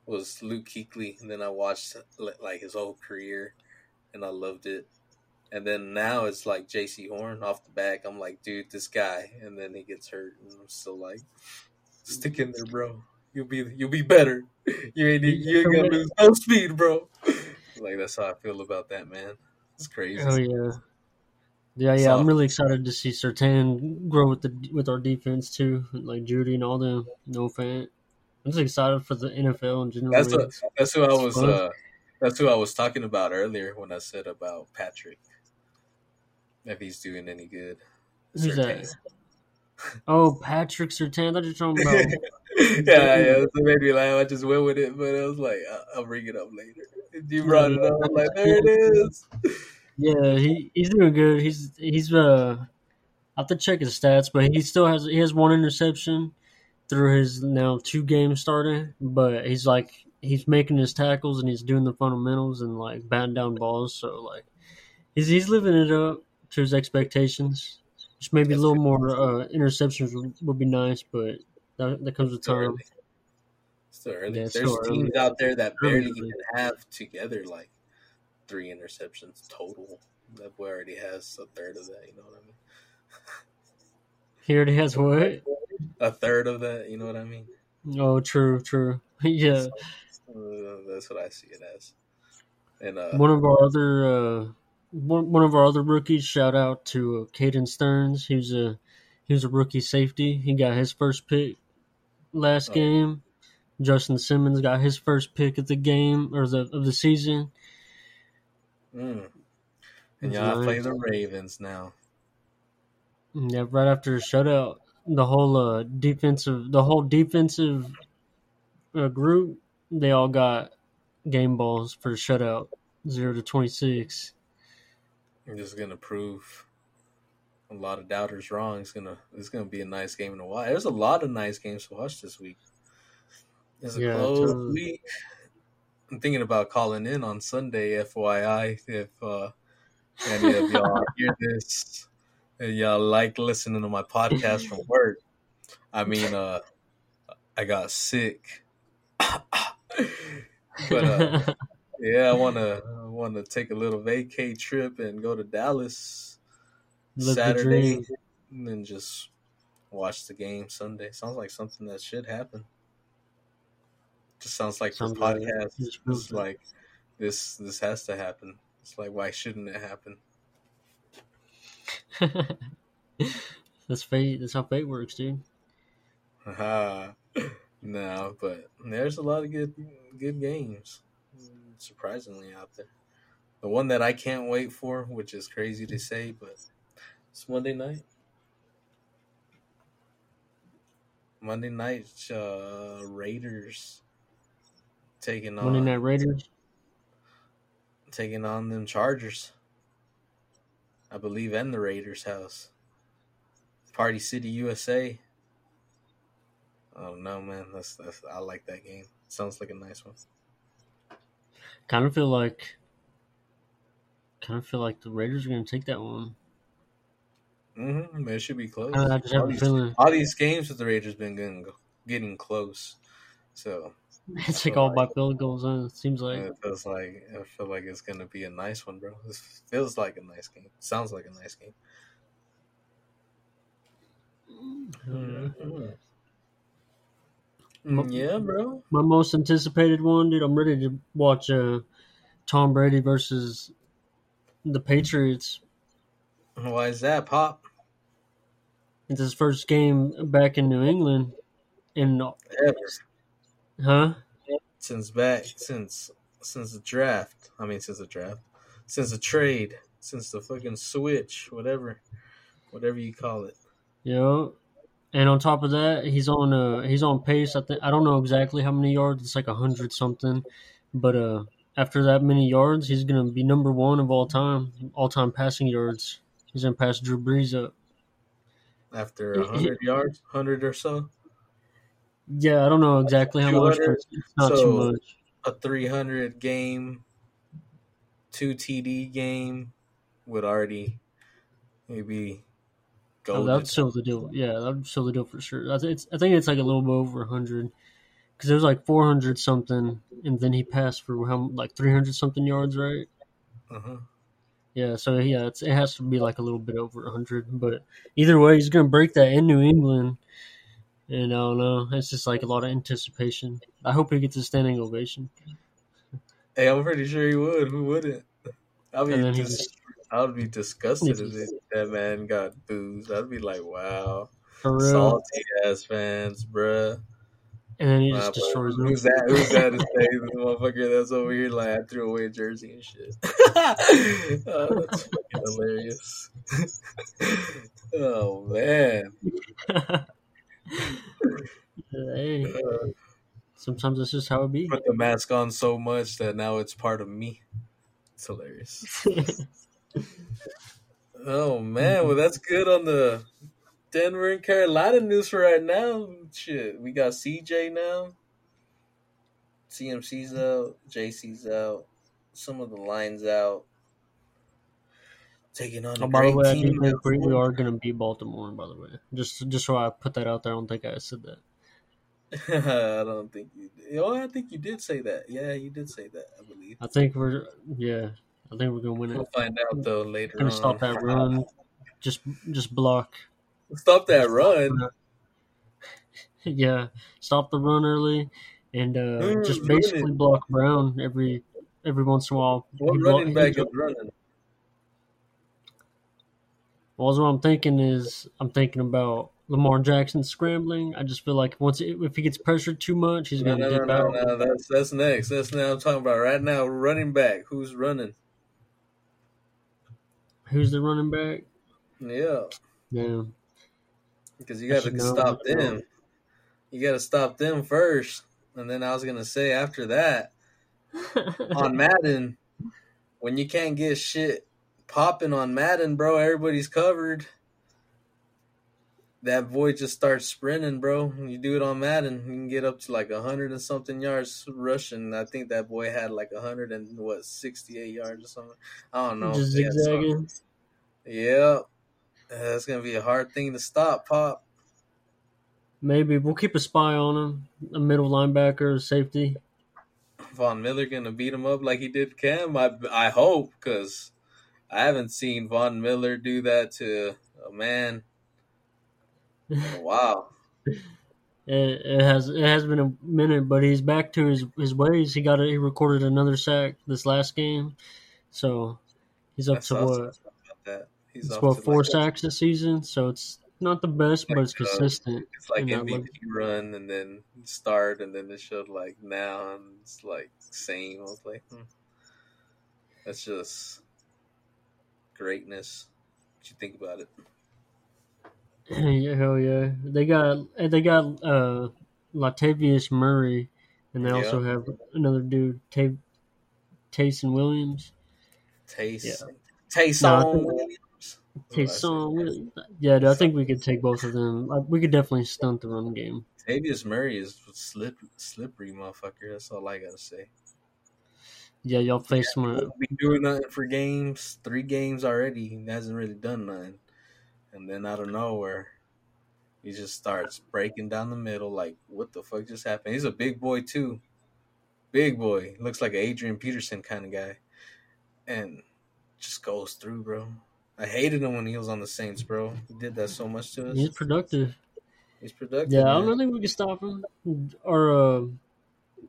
Speaker 1: was Luke Kuechly, and then I watched like his whole career, and I loved it. And then now it's like Jaycee Horn off the back. I'm like, dude, this guy, and then he gets hurt, and I'm still like, stick in there, bro. You'll be you'll be better. You ain't you ain't gonna lose no speed, bro. Like that's how I feel about that man. It's crazy.
Speaker 2: Oh yeah, yeah, yeah.
Speaker 1: So-
Speaker 2: I'm really excited to see Surtain grow with the with our defense too, like Jeudy and all them. No fan. I'm just excited for the NFL in general.
Speaker 1: That's what, that's who I
Speaker 2: It's
Speaker 1: was. Uh, that's who I was talking about earlier when I said about Patrick. If he's doing any good.
Speaker 2: Who's
Speaker 1: Surtain.
Speaker 2: that? Oh, Patrick Surtain. What you're talking about.
Speaker 1: yeah, yeah. So made me laugh. I just went with it, but I was like, I'll, I'll bring it up later. You brought it up. I'm like, there it is.
Speaker 2: Yeah, he, he's doing good. He's he's uh, I have to check his stats, but he still has he has one interception through his now two games starting. But he's like he's making his tackles and he's doing the fundamentals and like batting down balls. So like he's he's living it up to his expectations. Just maybe a little more uh, interceptions would, would be nice, but that, that comes with time.
Speaker 1: Still early.
Speaker 2: Yeah,
Speaker 1: There's
Speaker 2: still early.
Speaker 1: teams out there that barely even have together like three interceptions total. That boy already has a third of that. You know what I mean?
Speaker 2: He already has what?
Speaker 1: A third of that. You know what I mean?
Speaker 2: Oh, true, true. yeah,
Speaker 1: Uh, that's what I see it as. And uh,
Speaker 2: one of our other uh, one, one of our other rookies. Shout out to uh, Caden Sterns. He was a he was a rookie safety. He got his first pick last
Speaker 1: Oh.
Speaker 2: game. Justin Simmons got his first pick of the game or the of the season.
Speaker 1: Mm. and y'all play the Ravens now.
Speaker 2: Yeah, right after a shutout, the whole uh, defensive, the whole defensive uh, group, they all got game balls for the shutout, zero to twenty six.
Speaker 1: I'm just gonna prove a lot of doubters wrong. It's gonna it's gonna be a nice game to watch. There's a lot of nice games to watch this week. It's a
Speaker 2: Yeah,
Speaker 1: close
Speaker 2: totally.
Speaker 1: week. I'm thinking about calling in on Sunday, FYI, if uh, any of y'all hear this and y'all like listening to my podcast from work. I mean, uh, I got sick, but uh, yeah, I wanna I wanna take a little vacay trip and go to Dallas
Speaker 2: the
Speaker 1: Saturday and then just watch the game Sunday. Sounds like something that should happen. Just sounds like
Speaker 2: Sounds
Speaker 1: podcast,
Speaker 2: feels
Speaker 1: like this this has to happen. It's like why shouldn't it happen?
Speaker 2: That's fate. That's how fate works, dude.
Speaker 1: Haha. no, but there's a lot of good good games. Surprisingly out there. The one that I can't wait for, which is crazy to say, but it's Monday night. Monday night uh Raiders taking on
Speaker 2: Monday Night Raiders.
Speaker 1: taking on them Chargers. I believe and the Raiders house. Party City USA. Oh no man, that's that's I like that game. Sounds like a nice one.
Speaker 2: Kind of feel like, kind of feel like the Raiders are gonna take that one.
Speaker 1: Mm-hmm. It should be close.
Speaker 2: I, I just have
Speaker 1: all,
Speaker 2: a
Speaker 1: these,
Speaker 2: feeling
Speaker 1: all these games with the Raiders been getting getting close. So
Speaker 2: it's like all by field goals. Huh? It seems like.
Speaker 1: it feels like I feel like it's gonna be a nice one, bro. It feels like a nice game. Sounds like a nice game.
Speaker 2: Uh,
Speaker 1: Mm, Yeah, bro.
Speaker 2: my most anticipated one, dude. I'm ready to watch uh, Tom Brady versus the Patriots.
Speaker 1: Why is that, Pop?
Speaker 2: It's his first game back in New England, and
Speaker 1: Ever
Speaker 2: huh?
Speaker 1: since back since since the draft. I mean, since the draft, since the trade, since the fucking switch, whatever, whatever you call it.
Speaker 2: Yeah. And on top of that, he's on uh he's on pace. I think I don't know exactly how many yards. It's like a hundred something, but uh after that many yards, he's gonna be number one of all time, all time passing yards. He's gonna pass Drew Brees up.
Speaker 1: After a hundred yards, hundred or so,
Speaker 2: Yeah, I don't know exactly how much, but it's not
Speaker 1: so-
Speaker 2: too much.
Speaker 1: a three hundred game, two TD game would already maybe
Speaker 2: Oh,
Speaker 1: go.
Speaker 2: that'd seal the deal. Yeah, that's still the deal for sure. I, th- it's, I think it's like a little bit over hundred, because it was like four hundred something, and then he passed for how like three hundred something yards, right?
Speaker 1: uh-huh.
Speaker 2: Yeah, so yeah, it's, it has to be like a little bit over hundred. But either way, he's gonna break that in New England, and I don't know. It's just like a lot of anticipation. I hope he gets a standing ovation.
Speaker 1: Hey, I'm pretty sure he would. Who wouldn't? I'd be
Speaker 2: then he
Speaker 1: dis-
Speaker 2: just-
Speaker 1: I would be disgusted if that man got booed. I'd be like, wow,
Speaker 2: For real,
Speaker 1: salty ass fans, bruh.
Speaker 2: and then he
Speaker 1: Wow,
Speaker 2: just destroys them.
Speaker 1: who's that? Who's that to say the motherfucker that's over here like I threw away a jersey and shit? oh, that's fucking hilarious. oh man.
Speaker 2: Hey,
Speaker 1: Uh,
Speaker 2: sometimes it's just how it be.
Speaker 1: put the mask on so much that now it's part of me. It's hilarious. Oh man, well that's good on the Denver and Carolina news for right now. Shit, we got CJ now. CMC's out, JC's out, some of the lines out. Taking on
Speaker 2: Oh, by the way, I think we, are going to beat Baltimore. By the way, just just so I put that out there, I don't think I said that.
Speaker 1: I don't think you. Did. Oh, I think you did say that. Yeah, you did say that. I believe.
Speaker 2: I think we're yeah. I think we're going to win it.
Speaker 1: We'll find out though later
Speaker 2: Going
Speaker 1: on.
Speaker 2: to stop that run. Just just block.
Speaker 1: Stop that run.
Speaker 2: Yeah, stop the run early, and uh,
Speaker 1: Mm,
Speaker 2: just basically
Speaker 1: it.
Speaker 2: block Brown every every once in a while.
Speaker 1: What running back is running?
Speaker 2: Well, what I'm thinking is, I'm thinking about Lamar Jackson scrambling. I just feel like once it, if he gets pressured too much, he's
Speaker 1: No,
Speaker 2: going to
Speaker 1: no, no,
Speaker 2: dip
Speaker 1: no,
Speaker 2: out.
Speaker 1: no. That's that's next. That's now I'm talking about right now. Running back. Who's running?
Speaker 2: Who's the running back?
Speaker 1: Yeah,
Speaker 2: Yeah,
Speaker 1: because you got to stop them. You got to stop them first, and then I was gonna say after that on Madden, when you can't get shit popping on Madden, bro, everybody's covered. That boy just starts sprinting, bro. You do it on Madden, you can get up to like a hundred and something yards rushing. I think that boy had like a hundred and what sixty eight yards or something. I don't know.
Speaker 2: just
Speaker 1: He had something.
Speaker 2: zigzagging.
Speaker 1: Yeah, that's gonna be a hard thing to stop, Pop.
Speaker 2: Maybe we'll keep a spy on him. A middle linebacker, safety.
Speaker 1: Von Miller gonna beat him up like he did Cam? I I hope because I haven't seen Von Miller do that to a man. A while.
Speaker 2: It, it has it has been a minute, but he's back to his, his ways. He got a, he recorded another sack this last game, so he's up
Speaker 1: I
Speaker 2: to
Speaker 1: saw
Speaker 2: what?
Speaker 1: about. He's
Speaker 2: It's
Speaker 1: to
Speaker 2: four
Speaker 1: like,
Speaker 2: sacks this season, so it's not the best, but it's
Speaker 1: uh,
Speaker 2: consistent.
Speaker 1: It's like MVP run and then start and then it showed like now and it's like same. I was like, hmm. that's just greatness. What you think about it?
Speaker 2: Yeah, hell yeah! They got they got uh, Latavius Murray, and they also have another dude, Ta- Taysom Williams.
Speaker 1: Taste,
Speaker 2: Yeah. No,
Speaker 1: Williams. That's what I said.
Speaker 2: Taysom Williams. Yeah, dude, I think we could take both of them. Like, we could definitely stunt the run game.
Speaker 1: Tavius Murray is slip, slippery, motherfucker. That's all I gotta say.
Speaker 2: Yeah, y'all face him. uh,
Speaker 1: Be doing nothing for games, three games already. He hasn't really done nothing, and then out of nowhere, he just starts breaking down the middle. Like, what the fuck just happened? He's a big boy too, big boy. Looks like an Adrian Peterson kind of guy, and just goes through, bro. I hated him when he was on the Saints, bro. He did that so much to us.
Speaker 2: He's productive.
Speaker 1: He's productive.
Speaker 2: Yeah, I don't think we can stop him. Our uh,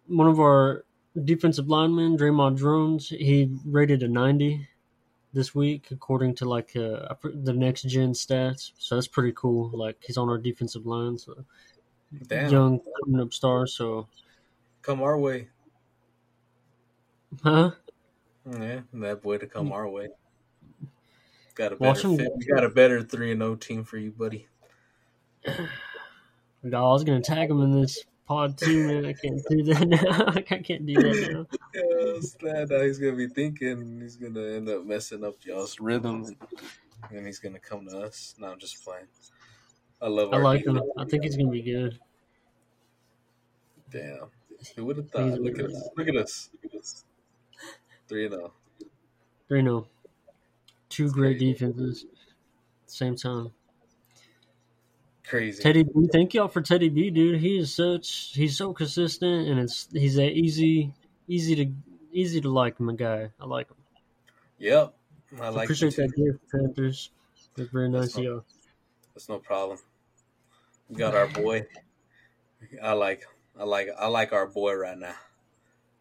Speaker 2: one of our defensive linemen, Dre'Mont Jones, he rated a ninety this week according to like uh, the next gen stats. So that's pretty cool. Like he's on our defensive line, so
Speaker 1: Damn,
Speaker 2: young coming up star. So
Speaker 1: come our way.
Speaker 2: huh?
Speaker 1: Yeah, that boy to come our way. Got a better fit. We got a better three and O team for you, buddy.
Speaker 2: No, I was gonna tag him in this pod too, man. I can't do that now. I can't do that now.
Speaker 1: Yes, that now he's gonna be thinking he's gonna end up messing up y'all's rhythm, and then he's gonna come to us. No, I'm just playing. I love.
Speaker 2: I like him. I think he's gonna be good.
Speaker 1: Damn, who would have thought? Look at us! Look at us! Look at us! Three and oh. zero.
Speaker 2: You know, two great
Speaker 1: crazy.
Speaker 2: defenses same time.
Speaker 1: Crazy.
Speaker 2: Teddy B, thank y'all for Teddy B, dude. He is such he's so consistent and it's he's a easy easy to easy to like him a guy. I like him.
Speaker 1: Yep, I like
Speaker 2: appreciate that gift, Panthers. That's very nice of y'all.
Speaker 1: That's no problem. We got our boy. I like I like I like our boy right now.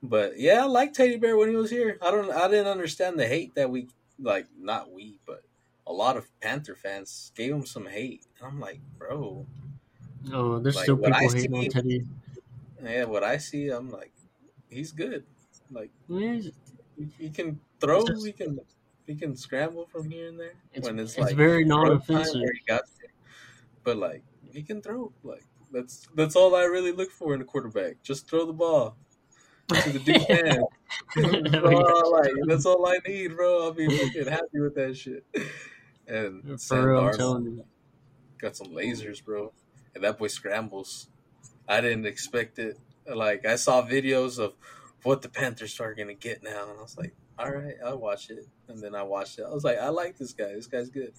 Speaker 1: But yeah, I like Teddy Bear when he was here. I don't I didn't understand the hate that we like not we, but a lot of Panther fans gave him some hate. And I'm like, bro,
Speaker 2: Oh, there's
Speaker 1: Like,
Speaker 2: still people hating on Teddy.
Speaker 1: yeah, what I see, I'm like, he's good. Like he, he can throw,
Speaker 2: just-
Speaker 1: he can he can scramble from here and there.
Speaker 2: It's,
Speaker 1: when it's,
Speaker 2: it's
Speaker 1: like
Speaker 2: very non-offensive.
Speaker 1: where he got there. But like he can throw. Like that's that's all I really look for in a quarterback. Just throw the ball to the dude's hand. that's,
Speaker 2: Oh,
Speaker 1: all I, like, that's all I need, bro. I'll be freaking happy with that shit. And
Speaker 2: For real, I'm telling you.
Speaker 1: got some lasers, bro. And that boy scrambles. I didn't expect it. Like I saw videos of what the Panthers are gonna get now, and I was like, all right, I'll watch it. And then I watched it. I was like, I like this guy. This guy's good.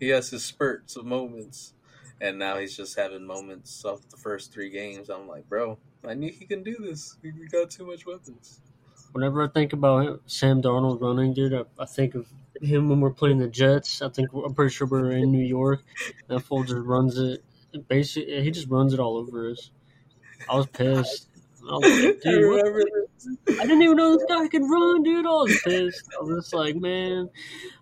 Speaker 1: He has his spurts of moments, and now he's just having moments off the first three games. I'm like, bro, I knew he can do this. We got too much weapons.
Speaker 2: Whenever I think about Sam Darnold running, dude, I, I think of him when we're playing the Jets. I think I'm pretty sure we're in New York. That fool just runs it. Basically, he just runs it all over us. I was pissed. I was like, dude, what
Speaker 1: remember this.
Speaker 2: I didn't even know this guy could run, dude. I was pissed. I was just like, man,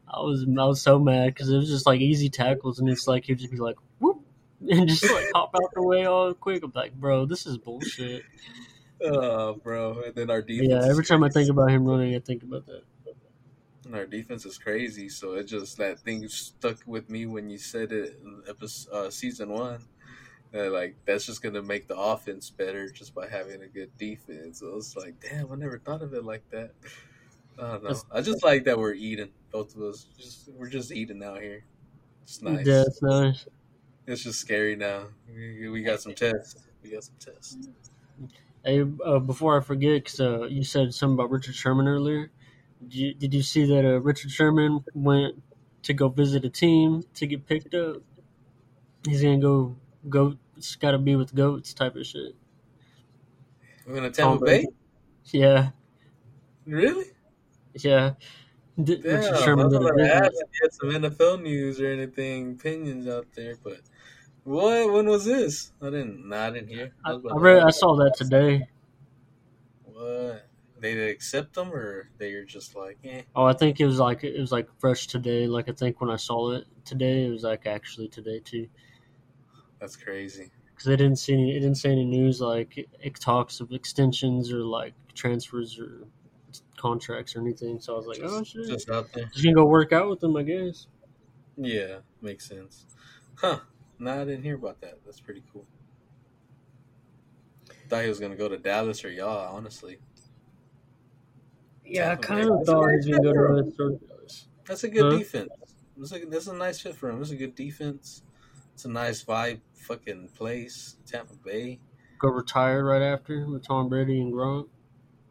Speaker 2: I was I was so mad because it was just like easy tackles, and it's like he'd just be like, whoop, and just like hop out the way all quick. I'm like, bro, this is bullshit.
Speaker 1: Oh, bro. And then our defense.
Speaker 2: Yeah, every time I think about him running, I think about that.
Speaker 1: And our defense is crazy, so it just that thing stuck with me when you said it in episode, uh, season one. That like that's just gonna make the offense better just by having a good defense. So it's like, damn, I never thought of it like that. I don't know. I just like that we're eating, both of us. Just we're just eating out here. It's nice.
Speaker 2: Yeah, it's nice.
Speaker 1: It's just scary now. We, we got some tests. We got some tests.
Speaker 2: Hey, uh, before I forget, because uh, you said something about Richard Sherman earlier. Did you, did you see that uh, Richard Sherman went to go visit a team to get picked up? He's gonna go goat. It's got to be with goats type of shit.
Speaker 1: We're gonna Tampa
Speaker 2: Tom
Speaker 1: Bay.
Speaker 2: Brady. Yeah,
Speaker 1: Really?
Speaker 2: yeah. D-
Speaker 1: Damn,
Speaker 2: Richard
Speaker 1: I
Speaker 2: Sherman did
Speaker 1: thought
Speaker 2: a
Speaker 1: I had to get some NFL news or anything, opinions out there, but what? When was this? I didn't. Nah, I didn't hear.
Speaker 2: I,
Speaker 1: was
Speaker 2: I read. I saw that today.
Speaker 1: What? They accept them, or they're just like, eh?
Speaker 2: Oh, I think it was like it was like fresh today. Like I think when I saw it today, it was like actually today too.
Speaker 1: That's crazy.
Speaker 2: because they didn't see any, it didn't say any news like it, it talks of extensions or like transfers or contracts or anything. So I was like,
Speaker 1: just,
Speaker 2: oh shit,
Speaker 1: just out there.
Speaker 2: just gonna go work out with them, I guess.
Speaker 1: Yeah, makes sense. Huh? No, I didn't hear about that. That's pretty cool. Thought he was gonna go to Dallas or y'all. Honestly,
Speaker 2: Yeah, I kind of thought he was gonna go to Stars.
Speaker 1: that's a good
Speaker 2: Huh?
Speaker 1: defense. That's a, that's a nice fit for him. It's a good defense. It's a nice vibe. Fucking place, Tampa Bay.
Speaker 2: Go retired right after with Tom Brady and Gronk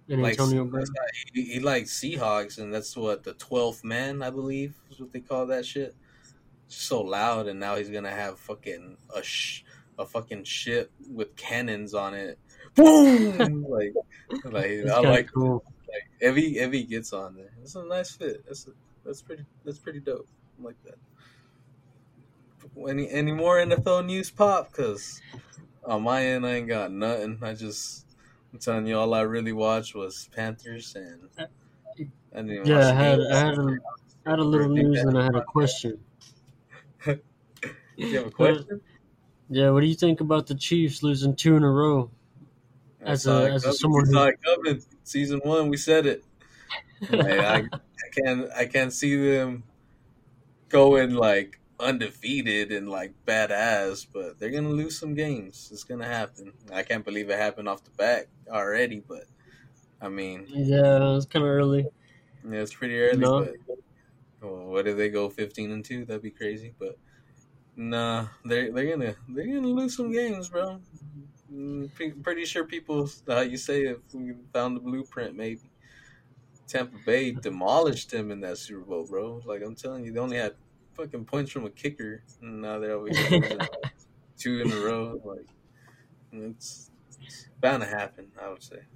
Speaker 2: and
Speaker 1: like
Speaker 2: Antonio Brown.
Speaker 1: he, he likes Seahawks, and that's what the twelfth man, I believe, is what they call that shit. So loud, and now he's gonna have fucking a sh- a fucking ship with cannons on it. Boom! like, like I like
Speaker 2: cool.
Speaker 1: like if he if he gets on there, it's a nice fit. That's a, that's pretty that's pretty dope. I like that. Any any more NFL news pop? Cause on my end, I ain't got nothing. I just I'm telling you, all I really watched was Panthers, and uh, I didn't even
Speaker 2: Yeah,
Speaker 1: watch
Speaker 2: I had. I had a, I had a little news and I had a question.
Speaker 1: You have a uh, question?
Speaker 2: Yeah, what do you think about the Chiefs losing two in a row?
Speaker 1: I
Speaker 2: As a-
Speaker 1: it
Speaker 2: as a
Speaker 1: coming.
Speaker 2: someone who-
Speaker 1: coming. Season one, we said it. Like, I, I can't I can't see them going like undefeated and like badass, but they're gonna lose some games. It's gonna happen. I can't believe it happened off the bat already, but I mean,
Speaker 2: Yeah, it's kind of early.
Speaker 1: yeah, it's pretty early.
Speaker 2: No.
Speaker 1: But well, what if they go fifteen and two? That'd be crazy. But nah, they're they're gonna they're gonna lose some games, bro. Mm, pre- Pretty sure people, how you say, if we found the blueprint, maybe Tampa Bay demolished them in that Super Bowl, bro. Like I'm telling you, they only had fucking points from a kicker, and now they're over here losing two in a row. Like it's, it's bound to happen, I would say.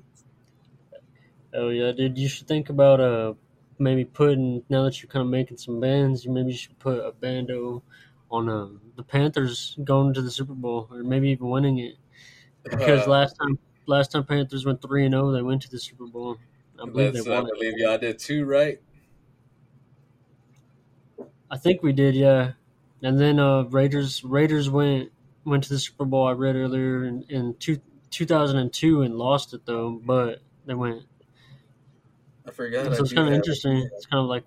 Speaker 2: Oh yeah, dude. You should think about uh maybe putting now that you're kind of making some bands, you maybe should put a bando on um, the Panthers going to the Super Bowl or maybe even winning it. Because
Speaker 1: Uh,
Speaker 2: last time last time Panthers went three and zero, they went to the Super Bowl. I believe they
Speaker 1: I
Speaker 2: won it.
Speaker 1: believe y'all did too, right?
Speaker 2: I think we did, yeah. And then uh, Raiders Raiders went went to the Super Bowl. I read earlier in, in two, 2002 and lost it though, but they went.
Speaker 1: I forgot.
Speaker 2: so
Speaker 1: I
Speaker 2: it's kind of interesting. It's kind of like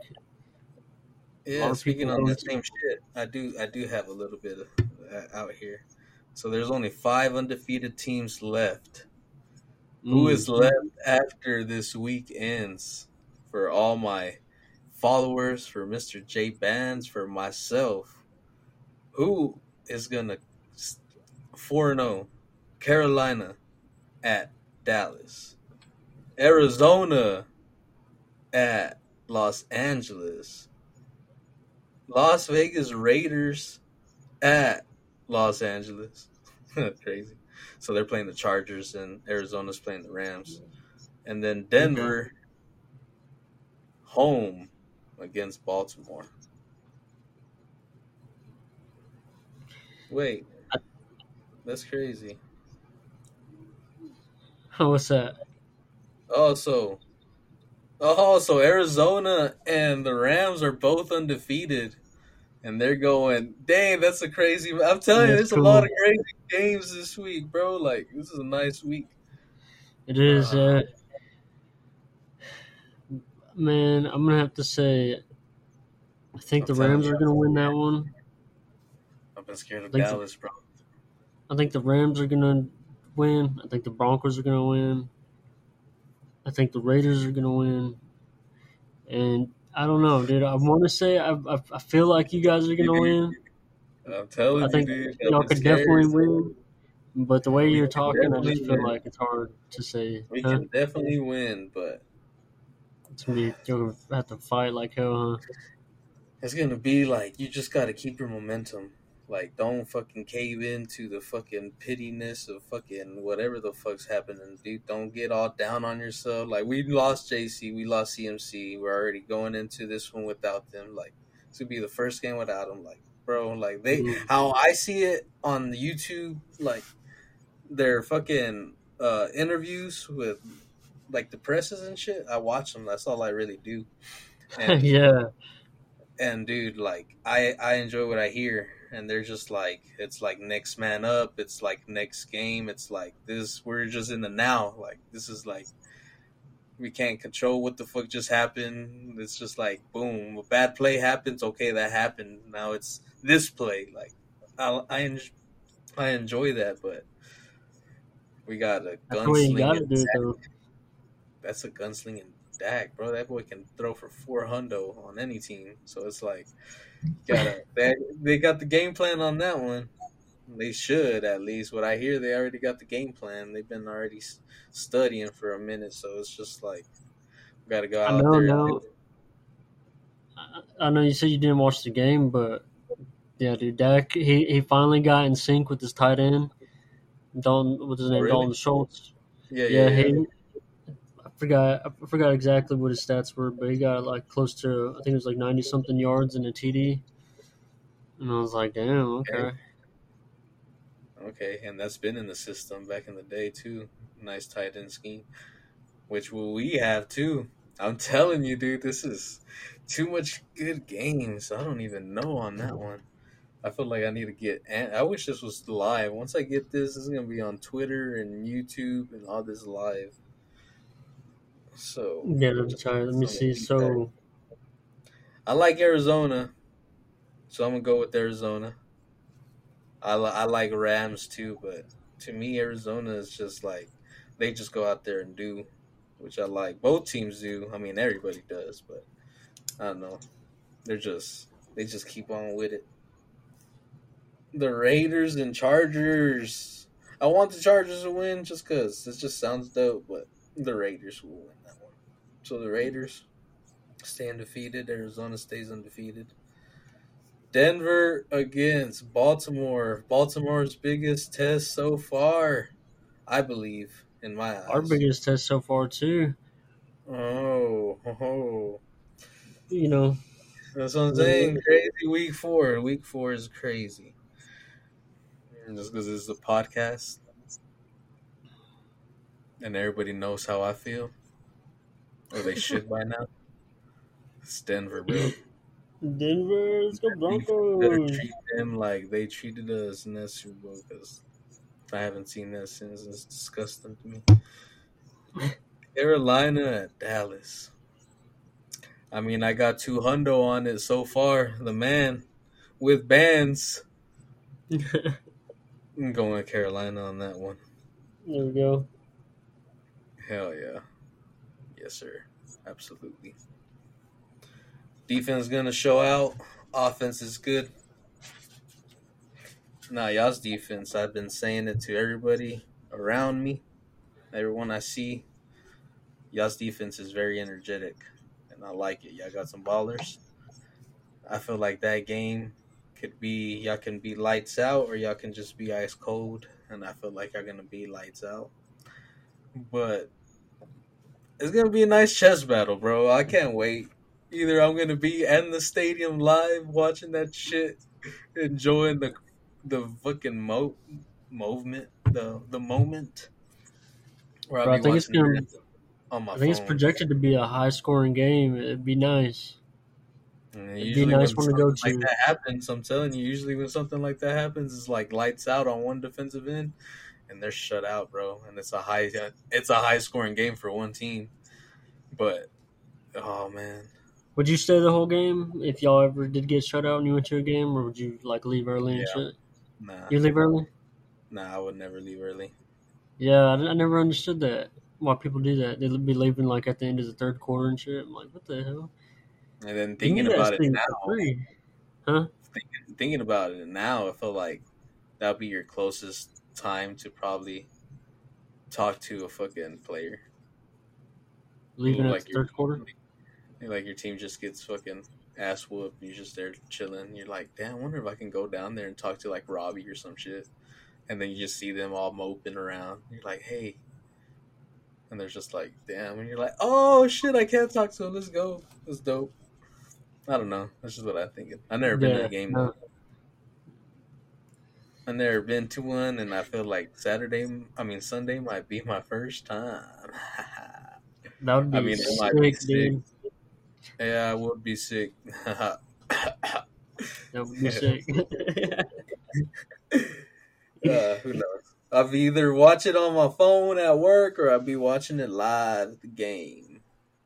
Speaker 1: Yeah, speaking on the same shit, I do I do have a little bit of that out here. So there's only five undefeated teams left. Who
Speaker 2: mm,
Speaker 1: is left after this week ends for all my followers, for Mr. J Bands, for myself, who is gonna four zero oh, Carolina at Dallas, Arizona at Los Angeles, Las Vegas Raiders at Los Angeles. Crazy. So they're playing the Chargers and Arizona's playing the Rams. And then Denver home against Baltimore. Wait. That's crazy.
Speaker 2: What's that?
Speaker 1: Oh, so Oh, so Arizona and the Rams are both undefeated, and they're going. Dang, that's a crazy. I'm telling you,
Speaker 2: That's
Speaker 1: there's a lot of crazy games this week, bro. Like this is a nice week.
Speaker 2: It is.
Speaker 1: Uh,
Speaker 2: Uh, man, I'm gonna have to say, I think the Rams are gonna win that one.
Speaker 1: I've been scared of. Dallas, bro.
Speaker 2: I think the Rams are gonna win. I think the Broncos are gonna win. I think the Raiders are gonna win. And I don't know, dude. I want to say I, I I feel like you guys are gonna win.
Speaker 1: I'm telling
Speaker 2: I
Speaker 1: you,
Speaker 2: think
Speaker 1: dude. I've
Speaker 2: y'all could
Speaker 1: scared.
Speaker 2: definitely win. But the way you're talking, I just feel
Speaker 1: win.
Speaker 2: like it's hard to say.
Speaker 1: We
Speaker 2: Huh?
Speaker 1: can definitely win, but
Speaker 2: It's gonna be you're gonna have to fight like hell, huh?
Speaker 1: it's gonna be like you just gotta keep your momentum. Like, don't fucking cave into the fucking pittiness of fucking whatever the fuck's happening, dude. Don't get all down on yourself. Like, we lost Jaycee, we lost CMC. We're already going into this one without them. Like, it's gonna be the first game without them. Like, bro, like they,
Speaker 2: Mhm.
Speaker 1: how I see it on YouTube, like their fucking uh interviews with like the presses and shit. I watch them. That's all I really do. And
Speaker 2: yeah,
Speaker 1: and dude like i i enjoy what i hear. And they're just like it's like next man up. It's like next game. It's like this we're just in the now. Like this is like we can't control what the fuck just happened. It's just like boom a bad play happens. Okay that happened. Now it's this play. Like i i, en- I enjoy that but we got a
Speaker 2: that's
Speaker 1: that's a gunslinging Dak, bro. That boy can throw for four hundo on any team. So it's like, gotta they, they got the game plan on that one. They should at least. What I hear, they already got the game plan. They've been already studying for a minute. So it's just like, gotta go
Speaker 2: I
Speaker 1: out
Speaker 2: know
Speaker 1: there.
Speaker 2: I, I know you said you didn't watch the game, but yeah, dude, Dak he, he finally got in sync with his tight end, Don, What's his
Speaker 1: Oh,
Speaker 2: name?
Speaker 1: really?
Speaker 2: Dalton Schultz.
Speaker 1: Yeah,
Speaker 2: Yeah,
Speaker 1: yeah, yeah.
Speaker 2: he. I forgot. I forgot exactly what his stats were, but he got like close to. I think it was like ninety something yards in a TD. And I was like, damn, okay.
Speaker 1: Okay. And that's been in the system back in the day too. Nice tight end scheme, which will we have too. I'm telling you, dude, this is too much good games. I don't even know on that one. I feel like I need to get. And I wish this was live. Once I get this, this is gonna be on Twitter and YouTube and all this live. So
Speaker 2: Yeah, me try. Let me see. So
Speaker 1: I like Arizona, so I'm gonna go with Arizona. I, li- I like Rams too, but to me, Arizona is just like they just go out there and do, which I like. Both teams do. I mean, everybody does, but I don't know. They're just they just keep on with it. The Raiders and Chargers. I want the Chargers to win just because it just sounds dope, but the Raiders will win. So the Raiders stay undefeated. Arizona stays undefeated. Denver against Baltimore. Baltimore's biggest test so far, I believe, in my eyes.
Speaker 2: our biggest test so far too.
Speaker 1: Oh, oh,
Speaker 2: You know,
Speaker 1: that's what I'm saying. Crazy week four. Week four is crazy. Just because it's a podcast, and everybody knows how I feel, or they should by now. It's Denver, bro.
Speaker 2: Denver, let's go Broncos.
Speaker 1: treat them like they treated us in that Super Bowl because I haven't seen that since. It's disgusting to me. Carolina at Dallas. I mean, I got two hundo on it so far. The man with bands. I'm going with Carolina on that one.
Speaker 2: There we go.
Speaker 1: Hell yeah. Yes, sir. Absolutely. Defense gonna show out. Offense is good. Nah, y'all's defense. I've been saying it to everybody around me, everyone I see. Y'all's defense is very energetic, and I like it. Y'all got some ballers. I feel like that game could be y'all can be lights out or y'all can just be ice cold, and I feel like y'all gonna be lights out. But it's gonna be a nice chess battle, bro. I can't wait. Either I'm gonna be in the stadium live watching that shit, enjoying the the fucking mo- movement, the the moment.
Speaker 2: Bro, I think it's gonna.
Speaker 1: on my
Speaker 2: I think it's projected to be a high scoring game. It'd be nice.
Speaker 1: And
Speaker 2: It'd be nice
Speaker 1: when
Speaker 2: one to go to.
Speaker 1: like that happens, I'm telling you, usually when something like that happens, it's like lights out on one defensive end, and they're shut out, bro. And it's a high, it's a high scoring game for one team. But oh man,
Speaker 2: Would you stay the whole game if y'all ever did get shut out and you went to a game, or would you like leave early and
Speaker 1: Yeah.
Speaker 2: shit?
Speaker 1: nah,
Speaker 2: You leave early?
Speaker 1: nah, I would never leave early.
Speaker 2: Yeah, I, I never understood that. Why people do that? They'd be leaving like at the end of the third quarter and shit. I'm like, what the hell?
Speaker 1: And then thinking about it now,
Speaker 2: free.
Speaker 1: thinking, thinking about it now, I feel like that'd be your closest time to probably talk to a fucking player.
Speaker 2: Leaving
Speaker 1: like your-
Speaker 2: third quarter.
Speaker 1: Like your team just gets fucking ass whooped. You're just there chilling. You're like, damn, I wonder if I can go down there and talk to like Robbie or some shit. And then you just see them all moping around. You're like, hey. And they're just like, damn. And you're like, oh shit, I can't talk to him. Let's go. That's dope. I don't know. That's just what I think. I've never been to
Speaker 2: Yeah,
Speaker 1: a game.
Speaker 2: no.
Speaker 1: I've never been to one, and I feel like Saturday, I mean Sunday, might be my first time.
Speaker 2: That would be
Speaker 1: I mean, it might be
Speaker 2: sick, dude.
Speaker 1: yeah, I would be sick.
Speaker 2: That would be sick.
Speaker 1: uh, who knows? I'll either watch it on my phone at work, or I'll be watching it live at the game.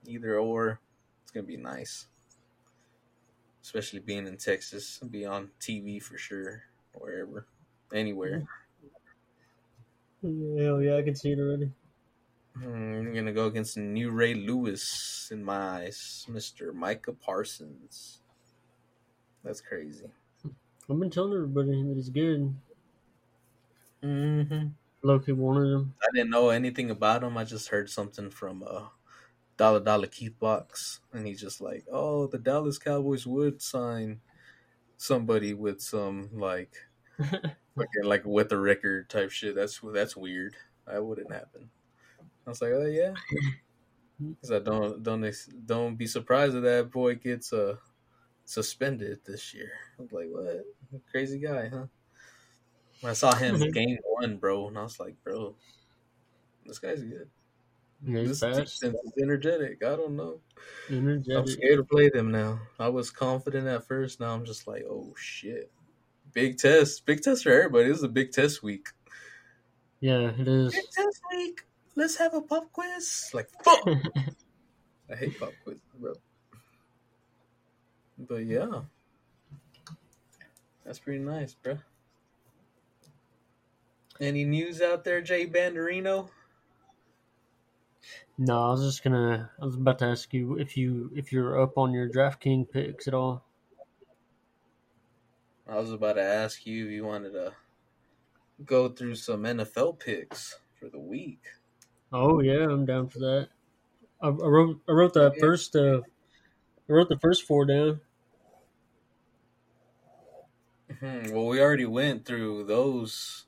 Speaker 1: Either or, it's gonna be nice. Especially being in Texas, I'll be on TV for sure, wherever, anywhere.
Speaker 2: Hell yeah, I can see it already.
Speaker 1: Hmm, I'm gonna go against new Ray Lewis in my eyes, Mr. Micah Parsons. That's crazy.
Speaker 2: I've been telling everybody that he's good.
Speaker 1: Mm-hmm.
Speaker 2: Loki wanted him.
Speaker 1: I didn't know anything about him. I just heard something from uh, Dollar Dollar Keith Box, and he's just like, "Oh, the Dallas Cowboys would sign somebody with some like, fucking, like with the record type shit. That's that's weird. That wouldn't happen." I was like, "Oh yeah," because I don't don't don't be surprised if that boy gets uh suspended this year. I was like, "What? Crazy guy, huh?" When I saw him game one, bro, and I was like, "Bro, this guy's good."
Speaker 2: He's
Speaker 1: This defense is energetic. I don't know. I'm
Speaker 2: energetic.
Speaker 1: scared to play them now. I was confident at first. Now I'm just like, oh shit. Big test. Big test for everybody. This is a big test week.
Speaker 2: Yeah, it is.
Speaker 1: Big test week. Let's have a pop quiz. Like fuck. I hate pop quiz, bro. But yeah. That's pretty nice, bro. Any news out there, Jay Banderino?
Speaker 2: no, I was just gonna. I was about to ask you if you if you're up on your DraftKings picks at all.
Speaker 1: I was about to ask you if you wanted to go through some NFL picks for the week.
Speaker 2: Oh yeah, I'm down for that. I, I wrote I wrote that
Speaker 1: Yeah.
Speaker 2: first. Uh, I wrote the first four down.
Speaker 1: Hmm, Well, we already went through those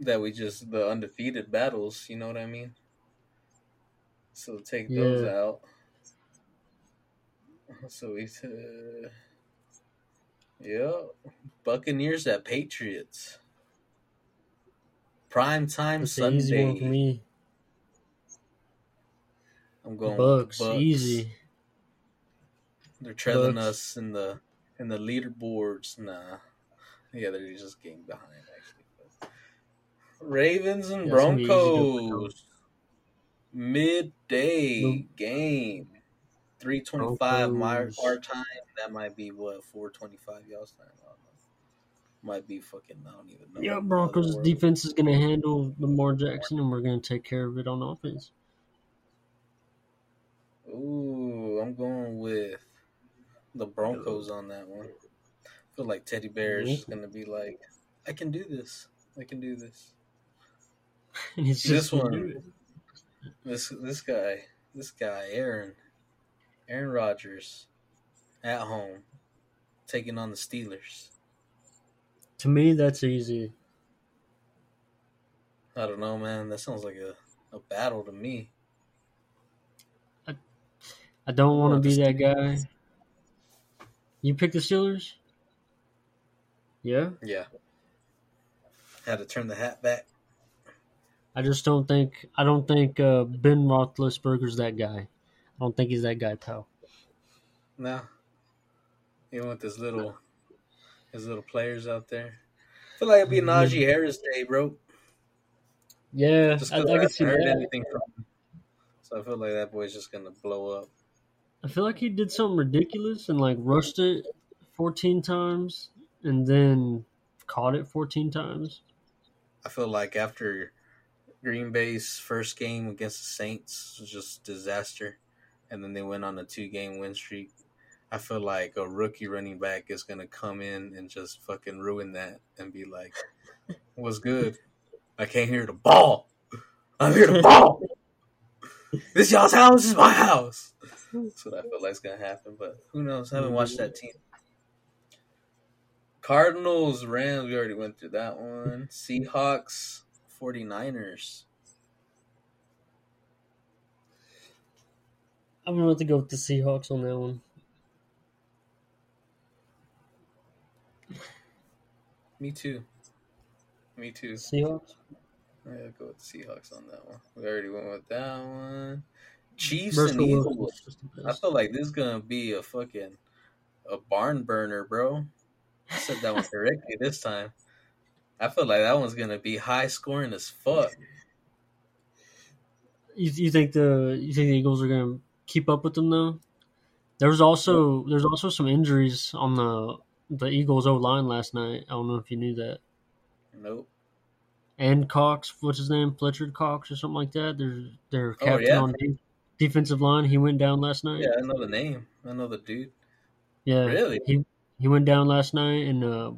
Speaker 1: that we just the undefeated battles. You know what I mean? So take those
Speaker 2: Yeah.
Speaker 1: out. So we, uh, yeah, Buccaneers at Patriots. Prime time
Speaker 2: That's the easy one for
Speaker 1: Sunday.
Speaker 2: me.
Speaker 1: I'm going
Speaker 2: Bucks,
Speaker 1: Bucks.
Speaker 2: easy.
Speaker 1: They're trailing
Speaker 2: Bucks.
Speaker 1: us in the in the leaderboards. Nah, yeah, they're just getting behind actually. Ravens and
Speaker 2: Yeah, it's gonna be easy to overcome.
Speaker 1: Broncos midday game, three twenty five my our time. That might be what four twenty five y'all's time. I don't know. Might be fucking. I don't even know.
Speaker 2: Yeah, Broncos defense is gonna handle Lamar Jackson, and we're gonna take care of it on offense.
Speaker 1: Ooh, I'm going with the Broncos on that one. I feel like Teddy Bear is just gonna be like, I can do this. I can do this. This one. This this guy, this guy, Aaron, Aaron Rodgers, at home, taking on the Steelers.
Speaker 2: To me, that's easy.
Speaker 1: I don't know, man. That sounds like a, a battle to me.
Speaker 2: I don't want
Speaker 1: want
Speaker 2: to be that guy. You pick the Steelers? Yeah.
Speaker 1: Yeah. Had to turn the hat back.
Speaker 2: I just don't think I don't think uh, Ben Roethlisberger's that guy. I don't think he's that guy, pal.
Speaker 1: No. Even with his little his little players out there. I feel like it'd be mm-hmm. Najee Harris day, bro.
Speaker 2: Yeah,
Speaker 1: Just
Speaker 2: I, I
Speaker 1: I,
Speaker 2: can see
Speaker 1: heard
Speaker 2: that.
Speaker 1: anything from him. So I feel like that boy's just gonna blow up.
Speaker 2: I feel like he did something ridiculous and like rushed it 14 times and then caught it 14 times.
Speaker 1: I feel like after Green Bay's first game against the Saints was just disaster, and then they went on a two-game win streak. I feel like a rookie running back is gonna come in and just fucking ruin that and be like, "What's good? I came here to ball. I'm here to ball. this y'all's house is my house." That's what I feel like is gonna happen, but who knows? I haven't watched that team. Cardinals, Rams, we already went through that one. Seahawks, 49ers.
Speaker 2: I'm going to have to go with the Seahawks on that one.
Speaker 1: Me too. Me too.
Speaker 2: Seahawks?
Speaker 1: Yeah, go with the Seahawks on that one. We already went with that one. Chiefs
Speaker 2: Russell
Speaker 1: and Eagles.
Speaker 2: is
Speaker 1: I feel like this is gonna be a fucking a barn burner, bro. I said that one correctly this time. I feel like that one's gonna be high scoring as fuck.
Speaker 2: You, you think the you think the Eagles are going to keep up with them though? There was also there's also some injuries on the the Eagles O line last night. I don't know if you knew that.
Speaker 1: Nope.
Speaker 2: And Cox, what's his name, Fletcher Cox or something like that. Their their
Speaker 1: Oh,
Speaker 2: captain
Speaker 1: yeah?
Speaker 2: on de- defensive line. He went down last night.
Speaker 1: Yeah, I know the name. I know the dude.
Speaker 2: Yeah,
Speaker 1: Really?
Speaker 2: He he went down last night, and uh,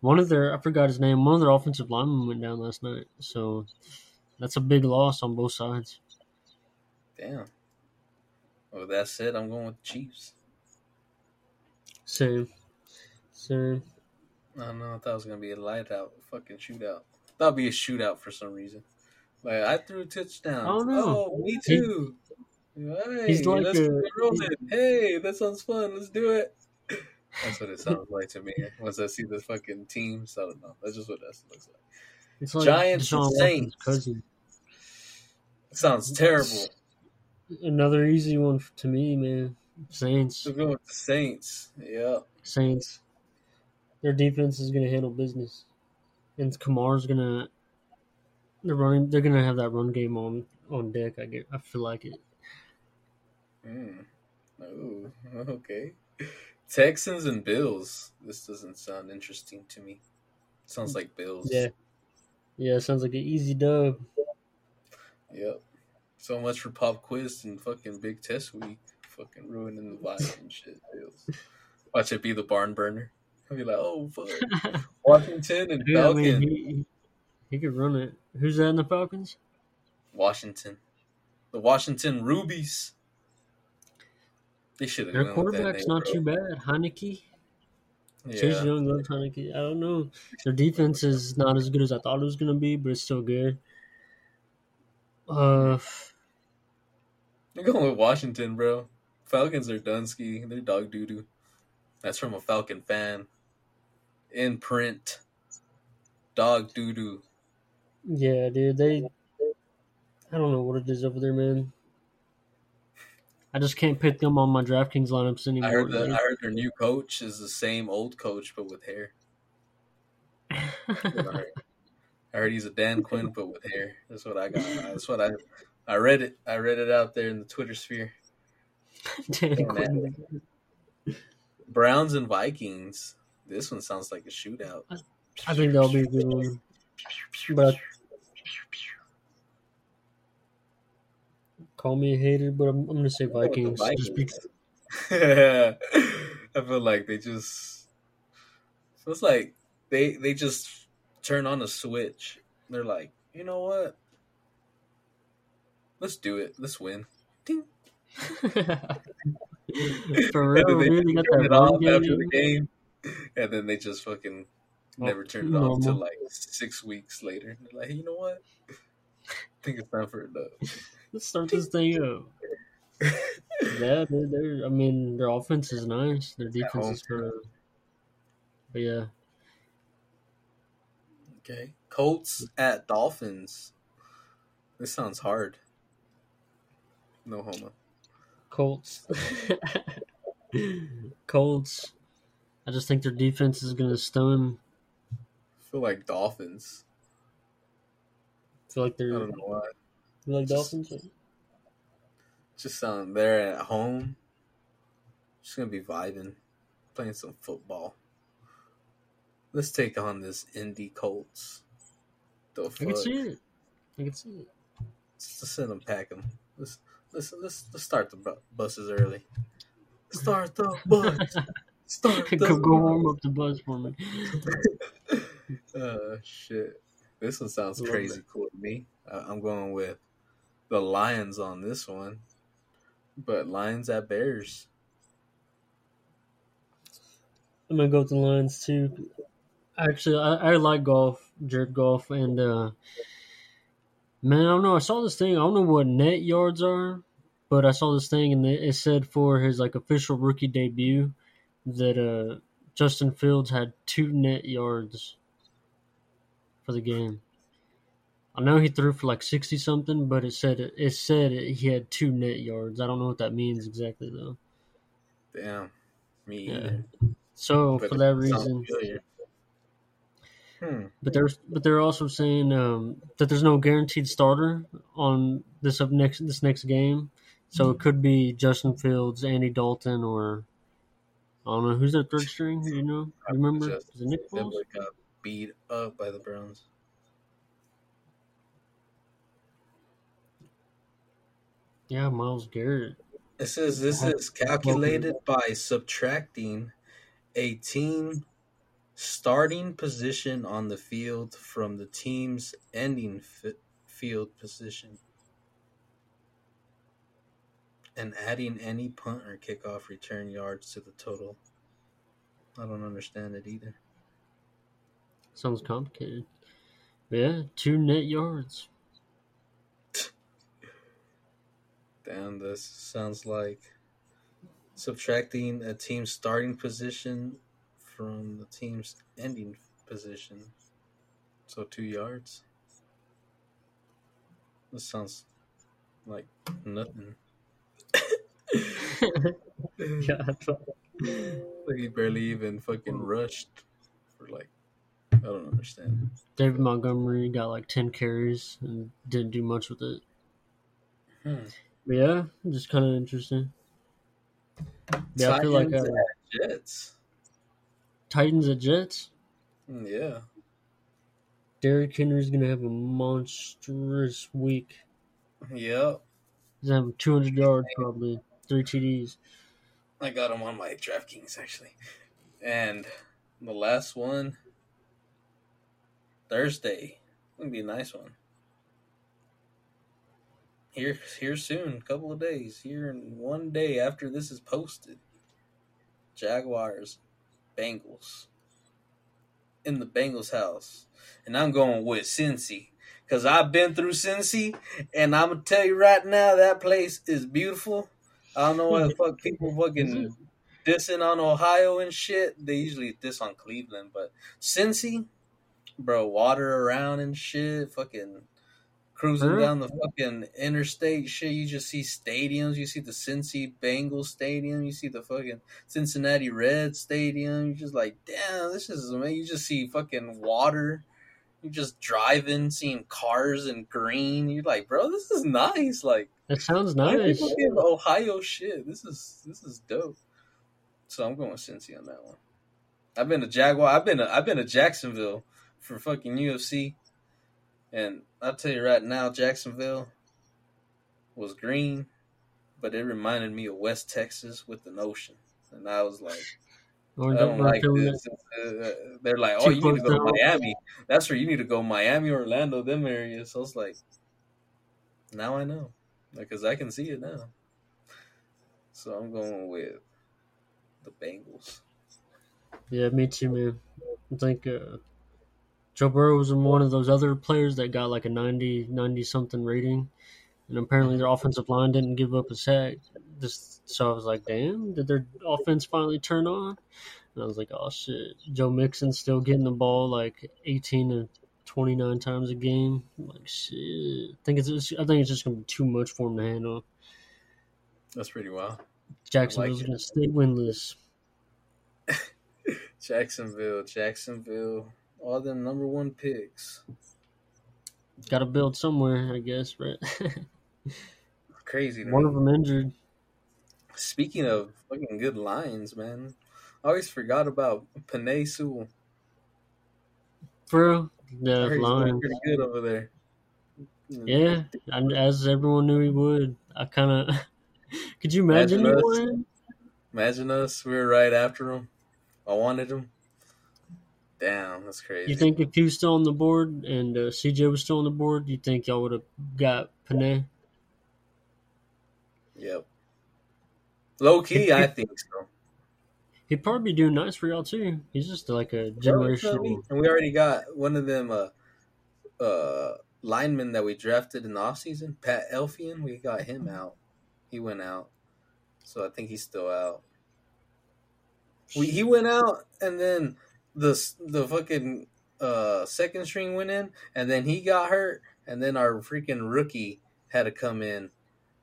Speaker 2: one of their I forgot his name. One of their offensive linemen went down last night. So that's a big loss on both sides.
Speaker 1: Damn. Well, that's it. I'm going with the Chiefs.
Speaker 2: Same, same.
Speaker 1: I don't know. I thought it was gonna be a light out, fucking shootout. Thought it'd be a shootout for some reason. Like I threw a touchdown.
Speaker 2: I don't know.
Speaker 1: Oh, me
Speaker 2: He-
Speaker 1: too. Hey,
Speaker 2: he's like
Speaker 1: let's
Speaker 2: a-.
Speaker 1: Hey, that sounds fun. Let's do it. That's what it sounds like to me. Once I see the fucking teams, I don't know. That's just what that looks like.
Speaker 2: It's like
Speaker 1: Giants
Speaker 2: Deshaun
Speaker 1: and Saints. sounds terrible.
Speaker 2: Another easy one to me, man. Saints,
Speaker 1: We're going with the Saints. Yeah.
Speaker 2: Saints. Their defense is gonna handle business, and Kamar's gonna. They're running. They're gonna have that run game on on deck. I get. I feel like it.
Speaker 1: Mm. Oh, okay. Texans and Bills. This doesn't sound interesting to me. Sounds like Bills.
Speaker 2: Yeah. Yeah, sounds like an easy dub.
Speaker 1: Yep. So much for pop quiz and fucking big test week. Fucking ruining the vibe and shit. Watch it be the barn burner. I'll be like, oh fuck. Washington and
Speaker 2: Yeah, I mean, he, he, he could run it. Who's that in the Falcons?
Speaker 1: Washington. The Washington Rubies. They should have
Speaker 2: Their
Speaker 1: went that
Speaker 2: quarterback's
Speaker 1: name,
Speaker 2: not
Speaker 1: bro.
Speaker 2: too bad. Heinicke. Chase Young loves Heinicke. I don't know. Their defense is not as good as I thought it was going to be, but it's still good. Uh,
Speaker 1: I'm going with Washington, bro. Falcons are Dunsky. They're dog doo doo. That's from a Falcon fan. In print. Dog doo doo.
Speaker 2: yeah, dude. They. I don't know what it is over there, man. I just can't pick them on my DraftKings lineups anymore.
Speaker 1: I heard that. I heard their new coach is the same old coach but with hair. That's what I heard. He's a Dan Quinn but with hair. That's what I got. That's what I. I read it. I read it out there in the Twitter sphere.
Speaker 2: Dan Quinn.
Speaker 1: Browns and Vikings. This one sounds like a shootout.
Speaker 2: I think that'll be a good one. But call me a hater, but I'm, I'm gonna say
Speaker 1: with the
Speaker 2: Vikings. Just
Speaker 1: Vikings.
Speaker 2: because,
Speaker 1: I feel like they just It's like they they just turn on a switch. They're like, you know what? Let's do it. Let's win. Ding.
Speaker 2: For
Speaker 1: And then
Speaker 2: real,
Speaker 1: they
Speaker 2: really got
Speaker 1: turn
Speaker 2: that
Speaker 1: it off
Speaker 2: run
Speaker 1: after the
Speaker 2: game.
Speaker 1: game, and then they just fucking
Speaker 2: Oh,
Speaker 1: never turn it off until like six weeks later. They're like, hey, you know what? I think it's time for a dub.
Speaker 2: Let's start this thing up. Yeah, they're, they're. I mean, their offense is nice. Their defense is kind of. But yeah,
Speaker 1: Okay. Colts at Dolphins. This sounds hard. No homo.
Speaker 2: Colts. Colts. I just think their defense is gonna stun.
Speaker 1: I feel like Dolphins.
Speaker 2: I feel like they're.
Speaker 1: I don't know why.
Speaker 2: You like
Speaker 1: Just-
Speaker 2: Dolphins?
Speaker 1: Just sound they're at home. Just gonna be vibing, playing some football. Let's take on this indie Colts. The
Speaker 2: I can see it. I can see it.
Speaker 1: Let's just send them pack them. Let's let's let's, let's start the bu- buses early. Start the bus. Start the
Speaker 2: go, go warm up the bus for me.
Speaker 1: Uh, shit. This one sounds crazy cool to me. Uh, I'm going with the Lions on this one, but Lions at Bears.
Speaker 2: I'm gonna go with the Lions too. Actually, I, I like Goff, Jared Goff, and uh, man, I don't know. I saw this thing. I don't know what net yards are, but I saw this thing, and it, said for his like official rookie debut that uh, Justin Fields had two net yards for the game. I know he threw for like sixty something, but it said it said he had two net yards. I don't know what that means exactly though.
Speaker 1: Damn, me
Speaker 2: Yeah. So
Speaker 1: But
Speaker 2: for that reason,
Speaker 1: familiar. Hmm.
Speaker 2: But they're but they're also saying um, that there's no guaranteed starter on this up next this next game, so it could be Justin Fields, Andy Dalton, or I don't know who's that third string. Do you know? I Remember?
Speaker 1: Just-
Speaker 2: Is it Nick Foles?
Speaker 1: got beat up by the Browns.
Speaker 2: Yeah, Myles Garrett.
Speaker 1: It says this is calculated by subtracting a team starting position on the field from the team's ending fi- field position and adding any punt or kickoff return yards to the total. I don't understand it either.
Speaker 2: Sounds complicated. Yeah, two net yards.
Speaker 1: Damn, this sounds like subtracting a team's starting position from the team's ending position. So two yards. This sounds like nothing.
Speaker 2: yeah,
Speaker 1: Like he barely even fucking rushed for like I don't understand.
Speaker 2: David Montgomery got like ten carries and didn't do much with it.
Speaker 1: Hmm.
Speaker 2: But yeah, just kind of interesting. Yeah, I feel like uh,
Speaker 1: Jets.
Speaker 2: Titans at Jets.
Speaker 1: Hmm, Yeah.
Speaker 2: Derrick Henry's gonna have a monstrous week.
Speaker 1: Yep.
Speaker 2: He's gonna have 200 yards probably, three TDs.
Speaker 1: I got him on my DraftKings actually. And the last one Thursday. Gonna be a nice one. Here here soon, couple of days. Here in one day after this is posted. Jaguars, Bengals. In the Bengals house. And I'm going with Cincy. Cause I've been through Cincy and I'm gonna tell you right now that place is beautiful. I don't know why the fuck people fucking dissing on Ohio and shit. They usually diss on Cleveland, but Cincy, bro, water around and shit, fucking cruising down the fucking interstate shit. You just see stadiums. You see the Cincy Bengals Stadium. You see the fucking Cincinnati Reds Stadium. You're just like, damn, this is amazing. You just see fucking water. You're just driving, seeing cars in green. You're like, bro, this is nice. Like,
Speaker 2: That sounds nice.
Speaker 1: Ohio shit. This is this is dope. So I'm going Cincy on that one. I've been to Jaguar. I've been to, I've been to Jacksonville for fucking UFC, and I'll tell you right now, Jacksonville was green, but it reminded me of West Texas with an ocean. and I was like,
Speaker 2: Or
Speaker 1: I
Speaker 2: they're
Speaker 1: don't like this. Uh, they're like, oh, you need to go to. Miami. That's where you need to go, Miami, Orlando, them areas. So I was like, now I know, because I can see it now. So I'm going with the Bengals.
Speaker 2: Yeah, me too, man. I think uh, Joe Burrow was one of those other players that got like a 90, 90 something rating, and apparently their offensive line didn't give up a sack. Just so I was like, damn, did their offense finally turn on? And I was like, oh shit, Joe Mixon's still getting the ball like eighteen to twenty nine times a game. I'm like shit, I think it's just, I think it's just gonna be too much for him to handle.
Speaker 1: That's pretty wild.
Speaker 2: Jacksonville's
Speaker 1: it.
Speaker 2: gonna stay winless.
Speaker 1: Jacksonville, Jacksonville, all them number one picks.
Speaker 2: Got to build somewhere, I guess, right?
Speaker 1: Crazy.
Speaker 2: one
Speaker 1: me.
Speaker 2: of them injured.
Speaker 1: Speaking of fucking good lines, man, I always forgot about Penei Sewell.
Speaker 2: For real?
Speaker 1: I
Speaker 2: Yeah,
Speaker 1: heard
Speaker 2: line.
Speaker 1: pretty good over there.
Speaker 2: Yeah, and as everyone knew he would. I kind of could you imagine,
Speaker 1: Imagine us. Imagine us. We were right after him. I wanted him. Damn, that's crazy.
Speaker 2: You think if he was still on the board and uh, CJ was still on the board, you think y'all would have got Penei?
Speaker 1: Yep. Low key, I think so.
Speaker 2: He'd probably be doing nice for y'all too. He's just like a generational.
Speaker 1: And we already got one of them uh, uh, linemen that we drafted in the offseason, Pat Elflein. We got him out. He went out. So I think he's still out. We, he went out, and then the the fucking uh, second string went in, and then he got hurt, and then our freaking rookie had to come in,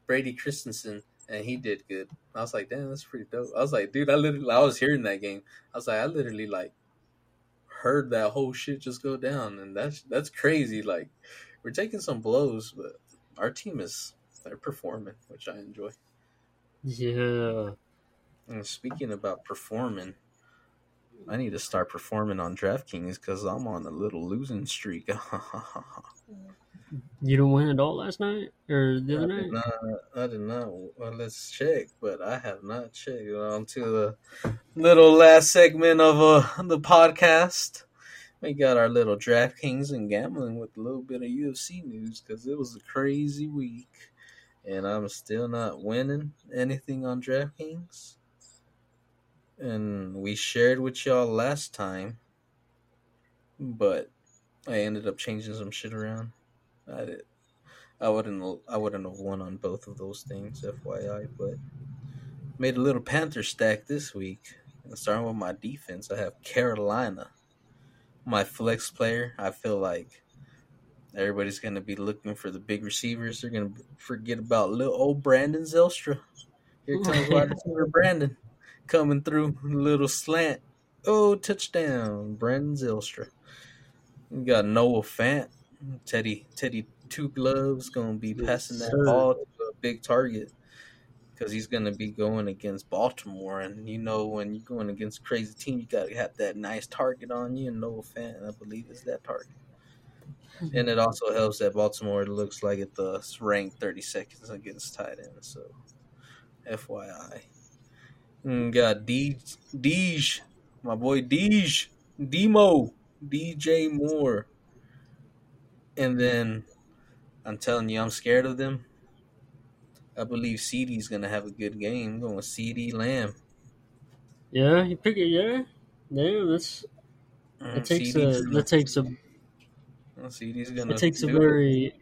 Speaker 1: Brady Christensen, and he did good. I was like, damn, that's pretty dope. I was like, dude, I literally, I was hearing that game. I was like, I literally like heard that whole shit just go down, and that's that's crazy. Like, we're taking some blows, but our team is they're performing, which I enjoy.
Speaker 2: Yeah,
Speaker 1: And speaking about performing, I need to start performing on DraftKings because I'm on a little losing streak.
Speaker 2: you didn't win at all last night or the
Speaker 1: I
Speaker 2: other
Speaker 1: did
Speaker 2: night.
Speaker 1: not. I did not. Well, let's check, but I have not checked. On to the little last segment of uh, the podcast. We got our little DraftKings and gambling with a little bit of UFC news because it was a crazy week, and I'm still not winning anything on DraftKings. And we shared with y'all last time, but I ended up changing some shit around. I did. I wouldn't I wouldn't have won on both of those things, FYI, but made a little Panther stack this week. And starting with my defense, I have Carolina. My flex player, I feel like everybody's gonna be looking for the big receivers. They're gonna forget about little old Brandon Zylstra. Here comes wide receiver Brandon coming through, a little slant. Oh, touchdown, Brandon Zylstra. You got Noah Fant, Teddy Teddy Two Gloves gonna be
Speaker 2: Yes,
Speaker 1: passing that
Speaker 2: sir.
Speaker 1: ball to a big target because he's gonna be going against Baltimore, and you know when you're going against a crazy team, you gotta have that nice target on you. And Noah Fant, I believe, is that target. Hmm. And it also helps that Baltimore looks like it's ranked 30 seconds against tight end. So, FYI. And got D Deej, my boy Deej, Demo, DJ Moore. And then I'm telling you, I'm scared of them. I believe CeeDee's gonna have a good game. I'm going with CeeDee Lamb.
Speaker 2: Yeah, you pick it. Yeah, yeah. That's
Speaker 1: Mm,
Speaker 2: that takes
Speaker 1: CeeDee's
Speaker 2: a
Speaker 1: gonna-
Speaker 2: that takes a
Speaker 1: CeeDee's gonna
Speaker 2: it takes a
Speaker 1: do it.
Speaker 2: very.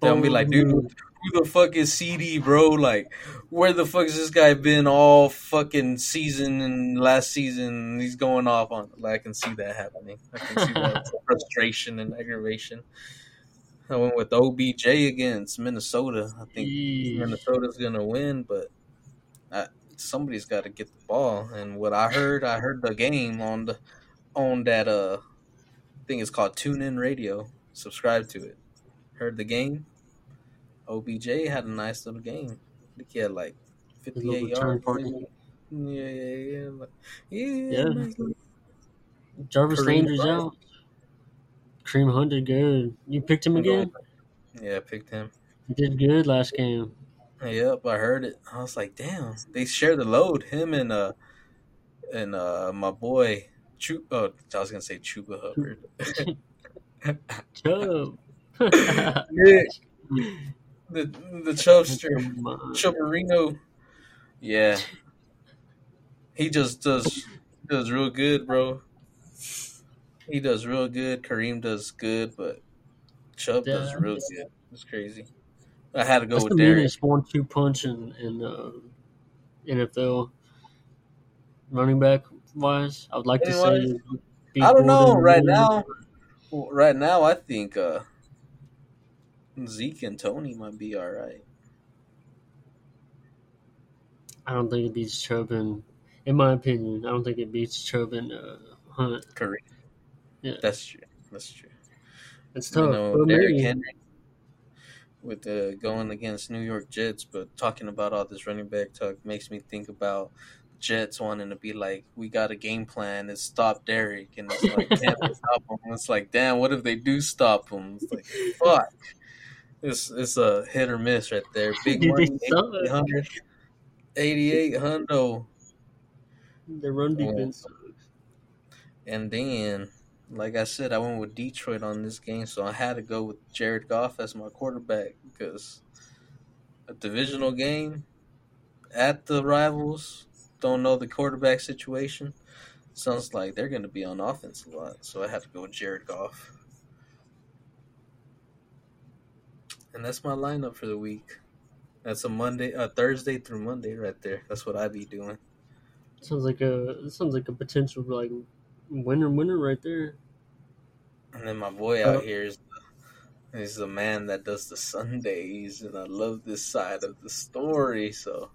Speaker 1: They'll be like, dude, who the fuck is CeeDee, bro? Like, where the fuck has this guy been all fucking season and last season? He's going off on. Like, I can see that happening. I can see that frustration and aggravation. I went with OBJ against Minnesota. I think. Minnesota's gonna win, but I, somebody's got to get the ball. And what I heard, I heard the game on the on that uh thing is called Tune In Radio. Subscribe to it. Heard the game. OBJ had a nice little game. He had like 58 yards.
Speaker 2: party.
Speaker 1: Yeah, yeah, yeah. Like, yeah,
Speaker 2: Yeah.
Speaker 1: nice
Speaker 2: Jarvis
Speaker 1: Kareem
Speaker 2: Landry's
Speaker 1: Bryant.
Speaker 2: out. Kareem Hunter good. You picked him again.
Speaker 1: Yeah, I picked him.
Speaker 2: He did good last game.
Speaker 1: Yep, I heard it. I was like, damn, they share the load. Him and uh and uh my boy Chu. Oh, I was gonna say Chuba Hubbard.
Speaker 2: Chubb.
Speaker 1: the the Chubster, Chubarino. Yeah, he just does does real good, bro. He does real good. Kareem does good, but Chubb does
Speaker 2: Yeah.
Speaker 1: real good. It's crazy. I had to go
Speaker 2: That's the
Speaker 1: with Derrick.
Speaker 2: meanest one-two punch in, in uh, NFL running back wise. I would like to say.
Speaker 1: Running
Speaker 2: it would be
Speaker 1: I don't know. Right now, right now, I think uh, Zeke and Tony might be all right.
Speaker 2: I don't think it beats Chubb and, in my opinion, I don't think it beats Chubb and uh, Hunt.
Speaker 1: Kareem.
Speaker 2: Yeah.
Speaker 1: That's true. That's true.
Speaker 2: It's
Speaker 1: You
Speaker 2: tough.
Speaker 1: know, Derrick Henry with uh, going against New York Jets, but talking about all this running back talk makes me think about Jets wanting to be like, we got a game plan and stop Derrick, and it's like, can't stop him? It's like, damn, what if they do stop him? It's like, fuck. It's it's a hit or miss right there. Big
Speaker 2: they
Speaker 1: money,
Speaker 2: suck.
Speaker 1: 8800, 88 hundo.
Speaker 2: their run defense.
Speaker 1: And then, like I said, I went with Detroit on this game, so I had to go with Jared Goff as my quarterback because a divisional game at the rivals, don't know the quarterback situation. Sounds like they're going to be on offense a lot, so I had to go with Jared Goff. And that's my lineup for the week. That's a Monday, a Thursday through Monday, right there. That's what I be doing.
Speaker 2: Sounds like a sounds like a potential like winner winner right there.
Speaker 1: And then my boy out here is he's the man that does the Sundays, and I love this side of the story. So,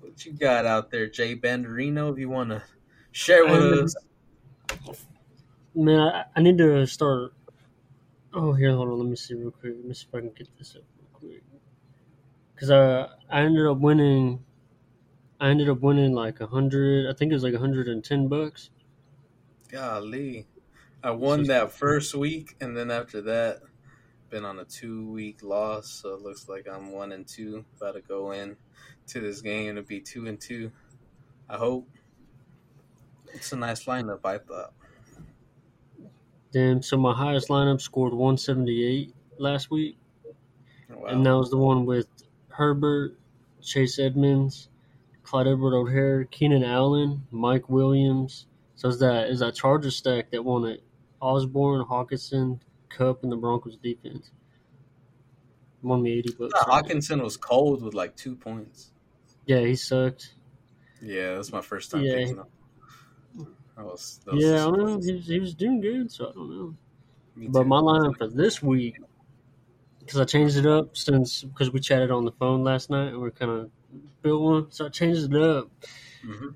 Speaker 1: what you got out there, Jay Banderino? If you want to share with
Speaker 2: Um,
Speaker 1: us,
Speaker 2: Man, I, I need to start. Oh, here, hold on. Let me see real quick. Let me see if I can get this up real quick. Cause I I ended up winning. I ended up winning like a hundred. I think it was like a hundred and ten bucks.
Speaker 1: golly, I won that first week, and then after that, been on a two week loss. So it looks like I'm one and two. About to go in to this game to be two and two. I hope it's a nice lineup. I thought.
Speaker 2: Damn. So my highest lineup scored one seventy eight last week, oh,
Speaker 1: Wow.
Speaker 2: and that was the one with Herbert, Chase Edmonds, Clyde Edwards-Helaire, Keenan Allen, Mike Williams. So is that is that Charger stack that won it? Osborn, Hockenson, Kupp, and the Broncos defense. Won me eighty bucks.
Speaker 1: thought Hockenson was cold with like two points.
Speaker 2: Yeah, he sucked.
Speaker 1: Yeah, that's my first time
Speaker 2: Yeah.
Speaker 1: picking up. Was,
Speaker 2: Yeah, I don't know. He was, he was doing good, so I don't know. But my lineup for this week, because I changed it up since because we chatted on the phone last night and we're kind of built one, so I changed it up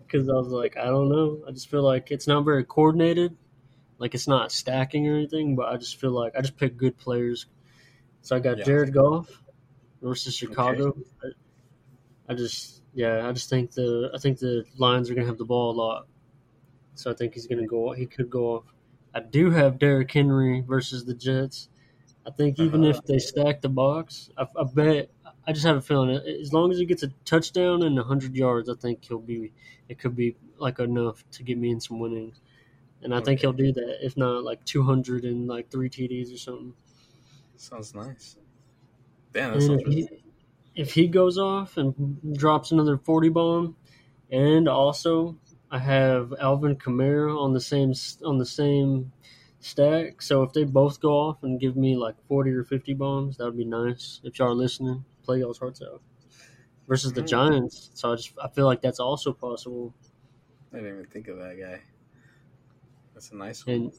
Speaker 2: because I was like, I don't know. I just feel like it's not very coordinated. Like it's not stacking or anything, but I just feel like I just picked good players. So I got
Speaker 1: Yeah.
Speaker 2: Jared Goff versus Chicago. I, I just yeah, I just think the I think the Lions are gonna have the ball a lot. So I think he's gonna go. He could go off. I do have Derrick Henry versus the Jets. I think even
Speaker 1: Uh-huh.
Speaker 2: if they stack the box, I, I bet. I just have a feeling as long as he gets a touchdown and hundred yards, I think he'll be. It could be like enough to get me in some winnings, and I think he'll do that. If not, like two hundred and like three TDs or something.
Speaker 1: Sounds nice. Damn, that sounds
Speaker 2: if
Speaker 1: really
Speaker 2: he, if he goes off and drops another 40 bomb, and also I have Alvin Kamara on the same on the same stack. So if they both go off and give me like 40 or 50 bombs, that would be nice. If y'all are listening, play y'all's hearts out. Versus the
Speaker 1: Mhm.
Speaker 2: Giants, so I just I feel like that's also possible.
Speaker 1: I didn't even think of that guy. That's a nice one.
Speaker 2: And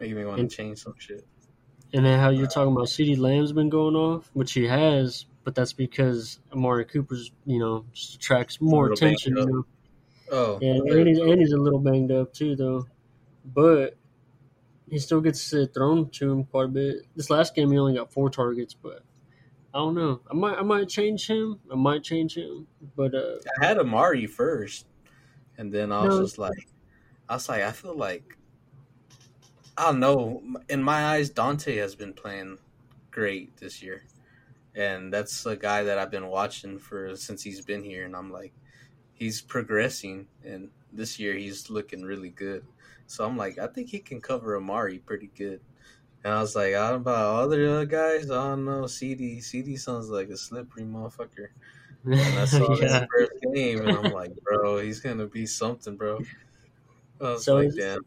Speaker 1: Making me want to change some shit.
Speaker 2: and then how you're talking about CeeDee Lamb's been going off, which he has, but that's because Amari Cooper's you know just attracts more attention. You know?
Speaker 1: Oh,
Speaker 2: and he's, and he's a little banged up too, though. But he still gets uh, thrown to him quite a bit. This last game, he only got four targets, but I don't know. I might, I might change him. I might change him, but uh,
Speaker 1: I had Amari first, and then I was
Speaker 2: No.
Speaker 1: just like, I was like, I feel like, I don't know. In my eyes, Donte has been playing great this year. and that's a guy that I've been watching for since he's been here, and I'm like, he's progressing, and this year he's looking really good. So I'm like, I think he can cover Amari pretty good. And I was like, I don't know about other guys. I don't know. CeeDee, CeeDee sounds like a slippery motherfucker. And I saw yeah. his first game, and I'm like, bro, he's gonna be something, bro. I was so like, damn,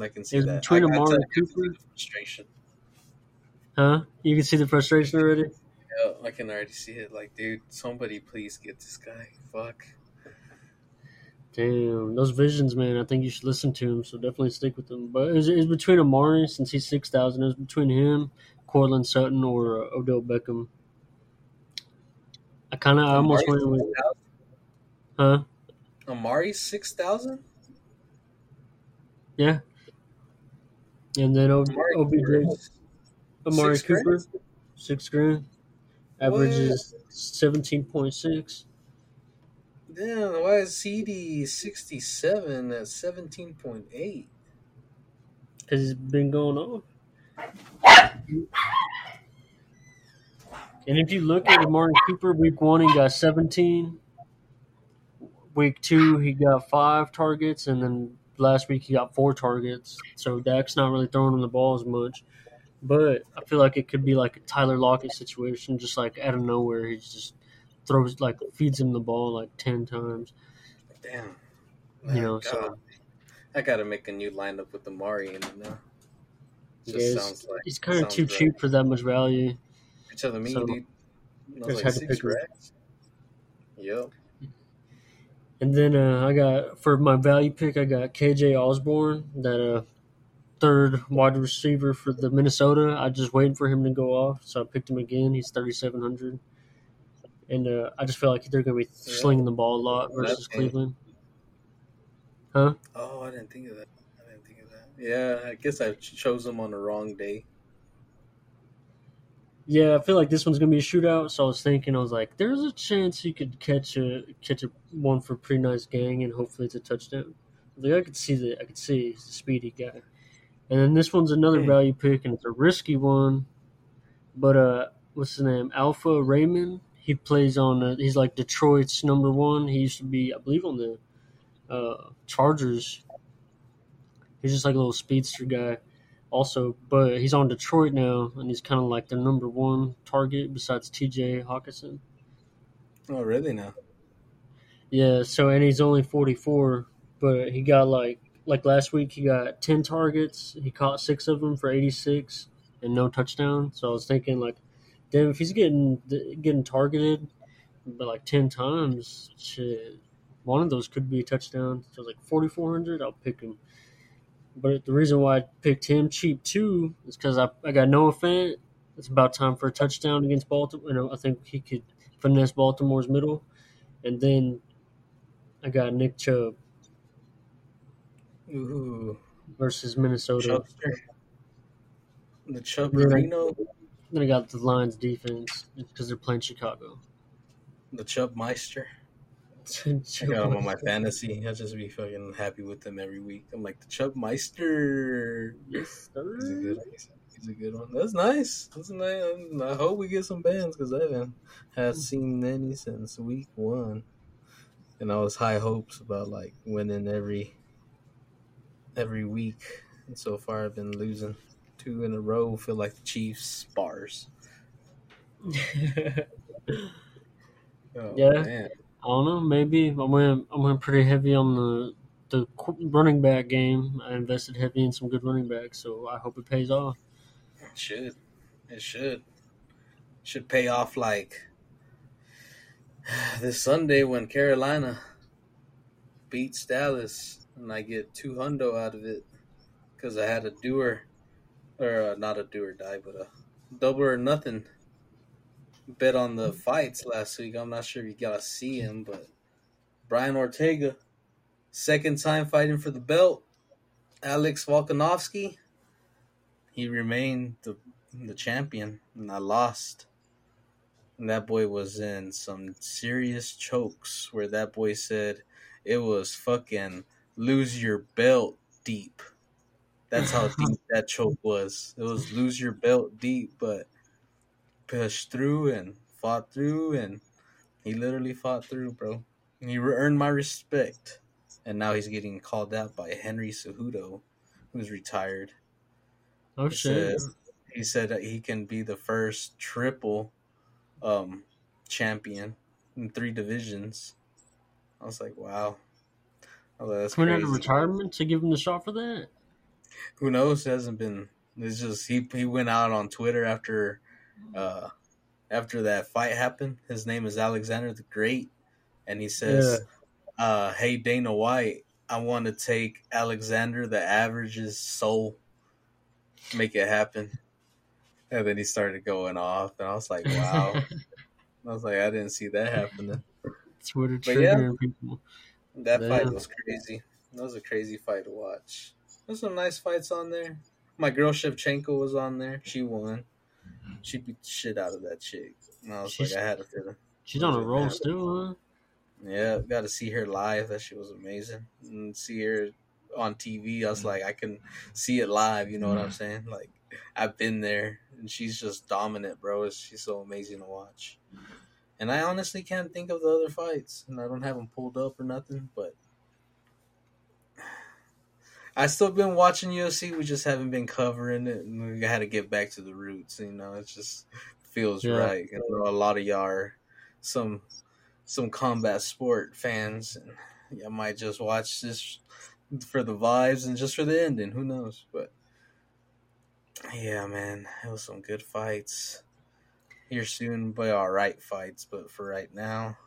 Speaker 1: I can see that. Between Amari and Cooper,
Speaker 2: frustration. Huh? You can see the frustration already.
Speaker 1: Yeah, I can already see it. Like, dude, somebody please get this guy. Fuck.
Speaker 2: Damn, those visions, man. I think you should listen to him. So definitely stick with him. But it's, it's between Amari since he's six thousand. It's between him, Courtland Sutton, or uh, Odell Beckham. I kind of almost went with. Huh?
Speaker 1: Amari six thousand.
Speaker 2: Yeah. And then OBJ, Amari Cooper, grand? six grand, averages seventeen point six.
Speaker 1: Damn, why is CeeDee sixty seven at seventeen point eight?
Speaker 2: Because it's been going on. And if you look at Amari Cooper, week one he got seventeen. Week two he got five targets, and then last week he got four targets. So Dak's not really throwing him the ball as much. But I feel like it could be like a Tyler Lockett situation, just like out of nowhere, he's just throws like feeds him the ball like ten times.
Speaker 1: Damn.
Speaker 2: You know, so
Speaker 1: I gotta make a new lineup with Amari in it now.
Speaker 2: Just yeah, sounds like he's kind of too right. cheap for that much value.
Speaker 1: You're telling me, so, dude. Just like six racks. Yep.
Speaker 2: And then uh, I got for my value pick, I got KJ Osborn, that uh, third wide receiver for the Minnesota. I just waiting for him to go off, so I picked him again. He's thirty seven hundred and uh, I just feel like they're going to be slinging the ball a lot versus Cleveland. Huh?
Speaker 1: Oh, I didn't think of that. I didn't think of that. Yeah, I guess I chose them on the wrong day.
Speaker 2: Yeah, I feel like this one's gonna be a shootout. So I was thinking, I was like, there's a chance he could catch a catch a one for a pretty nice gang, and hopefully it's a touchdown. I like I could see that. I could see he's a speedy guy. And then this one's another value pick, and it's a risky one. But uh, what's his name? Kalif Raymond he plays on. Uh, he's like Detroit's number one. He used to be, I believe, on the uh, Chargers. He's just like a little speedster guy, also. But he's on Detroit now, and he's kind of like the number one target besides T.J. Hockenson.
Speaker 1: Oh, really? Now?
Speaker 2: Yeah. So, and he's only forty four, but he got like like last week. He got ten targets. He caught six of them for eighty six and no touchdown. So I was thinking like Damn, if he's getting getting targeted by like ten times, shit, one of those could be a touchdown. So like forty four hundred, I'll pick him. But the reason why I picked him cheap too is because I, I got Noah Fant. It's about time for a touchdown against Baltimore. You know, I think he could finesse Baltimore's middle, and then I got Nick Chubb
Speaker 1: Ooh.
Speaker 2: versus Minnesota.
Speaker 1: The Chubb Reno
Speaker 2: then I got the Lions defense because they're playing Chicago.
Speaker 1: The Chubb Meister. I got him on my fantasy. I'll just be fucking happy with them every week. I'm like the Chubb Meister.
Speaker 2: Yes, sir.
Speaker 1: He's a good, he's a good one. That's nice. That's nice. I hope we get some bands because I haven't have seen any since week one, and I was high hopes about like winning every every week. And so far, I've been losing two in a row feel like the Chiefs bars.
Speaker 2: oh, yeah, man. I don't know. Maybe I went. I went pretty heavy on the the running back game. I invested heavy in some good running backs, so I hope it pays off.
Speaker 1: It should. It should. should pay off like this Sunday when Carolina beats Dallas, and I get two hundo out of it because I had a doer or uh, not a do or die, but a double or nothing bet on the fights last week. I'm not sure if you got to see him, but Brian Ortega, second time fighting for the belt. Alex Volkanovski, he remained the the champion, and I lost. And that boy was in some serious chokes where that boy said it was fucking lose your belt deep. That's how deep that choke was. It was lose your belt deep, but pushed through and fought through, and he literally fought through, bro. He earned my respect, and now he's getting called out by Henry Cejudo, who's retired.
Speaker 2: Oh
Speaker 1: He
Speaker 2: shit!
Speaker 1: said, he said that he can be the first triple um, champion in three divisions. I was like, wow. I was like, that's
Speaker 2: Coming out of retirement to give him the shot for that.
Speaker 1: Who knows? It hasn't been. It's just he he went out on Twitter after uh after that fight happened. His name is Alexander the Great, and he says, uh, "Hey Dana White, I want to take Alexander the Average's soul, make it happen." And then he started going off, and I was like, "Wow!" I was like, "I didn't see that happening."
Speaker 2: Twitter
Speaker 1: But yeah.
Speaker 2: people.
Speaker 1: That
Speaker 2: Yeah.
Speaker 1: fight was crazy. That was a crazy fight to watch. There's some nice fights on there. My girl Shevchenko was on there. She won. She beat shit out of that chick. And I was
Speaker 2: She's-
Speaker 1: like, I had a feeling.
Speaker 2: She's on a roll
Speaker 1: bad?
Speaker 2: still, huh?
Speaker 1: Yeah, got to see her live. That shit was amazing. And see her on TV. I was mm. like, I can see it live. You know what I'm mm. saying? Like, I've been there, and she's just dominant, bro. She's so amazing to watch. And I honestly can't think of the other fights, and I don't have them pulled up or nothing. But I still been watching UFC. We just haven't been covering it, and we had to get back to the roots. You know, it just feels
Speaker 2: Yeah.
Speaker 1: right. You know, a lot of y'all are some some combat sport fans, and I might just watch this for the vibes and just for the ending. Who knows? But yeah, man, it was some good fights. Here soon, but all right fights. But for right now,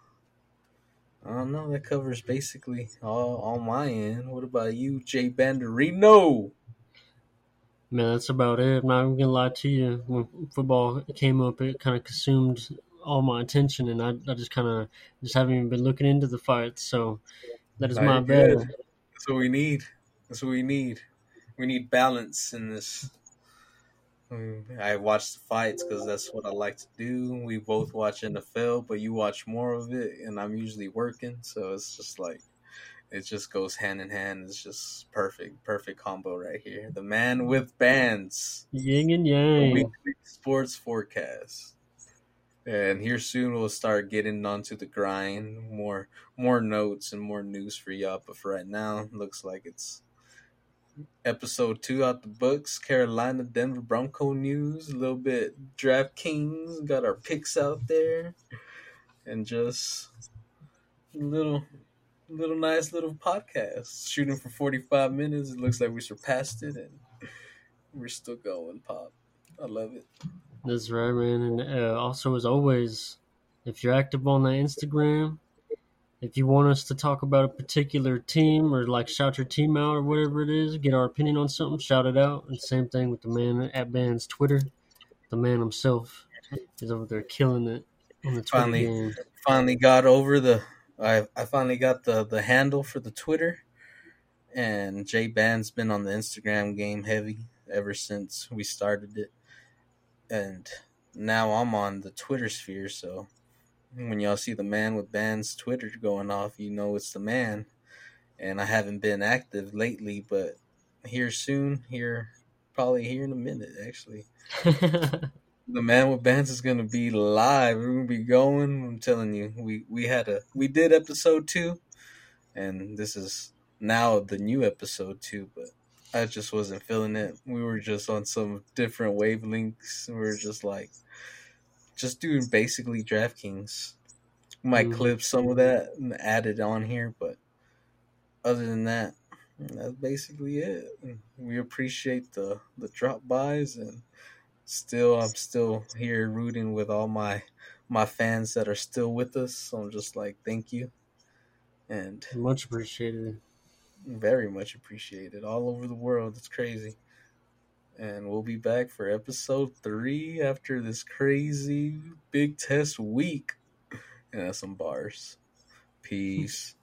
Speaker 1: I don't know. That covers basically all on my end. What about you, Jay Banderino?
Speaker 2: Man, that's about it. I'm not even gonna lie to you. When football came up, it kind of consumed all my attention, and I, I just kind of just haven't even been looking into the fights. So that is my bad.
Speaker 1: That's what we need. That's what we need. We need balance in this. Mm, I watch the fights because that's what I like to do. We both watch NFL, but you watch more of it, and I'm usually working, so it's just like it just goes hand in hand. It's just perfect, perfect combo right here. The man with bands,
Speaker 2: Yin and yang.
Speaker 1: weekly sports forecast, and here soon we'll start getting onto the grind. More, more notes and more news for y'all. But for right now, looks like it's episode two out the books. Carolina, Denver Bronco news. A little bit DraftKings. Got our picks out there, and just little, little nice little podcast. Shooting for forty five minutes. It looks like we surpassed it, and we're still going. Pop, I love it.
Speaker 2: That's right, man. And uh, also, as always, if you're active on the Instagram, if you want us to talk about a particular team or like shout your team out or whatever it is, get our opinion on something, shout it out. And same thing with the man at Band's Twitter. The man himself is over there killing it on the Twitter
Speaker 1: Finally.
Speaker 2: game.
Speaker 1: finally got over the I I finally got the the handle for the Twitter and Jay Band's been on the Instagram game heavy ever since we started it. And now I'm on the Twitter sphere, so when y'all see the man with Band's Twitter going off, you know it's the man. And I haven't been active lately, but here soon, here probably here in a minute actually the man with bands is gonna be live. We're gonna be going. I'm telling you, we we had a we did episode two, and this is now the new episode two. But I just wasn't feeling it. We were just on some different wavelengths. We were just like, just doing basically DraftKings. Might
Speaker 2: Mhm.
Speaker 1: clip some of that and add it on here, but other than that, that's basically it. We appreciate the the drop buys and still I'm still here rooting with all my my fans that are still with us. So I'm just like thank you. And
Speaker 2: Much appreciated.
Speaker 1: very much appreciated all over the world. It's crazy. And we'll be back for episode three after this crazy big test week. And that's some bars. Peace.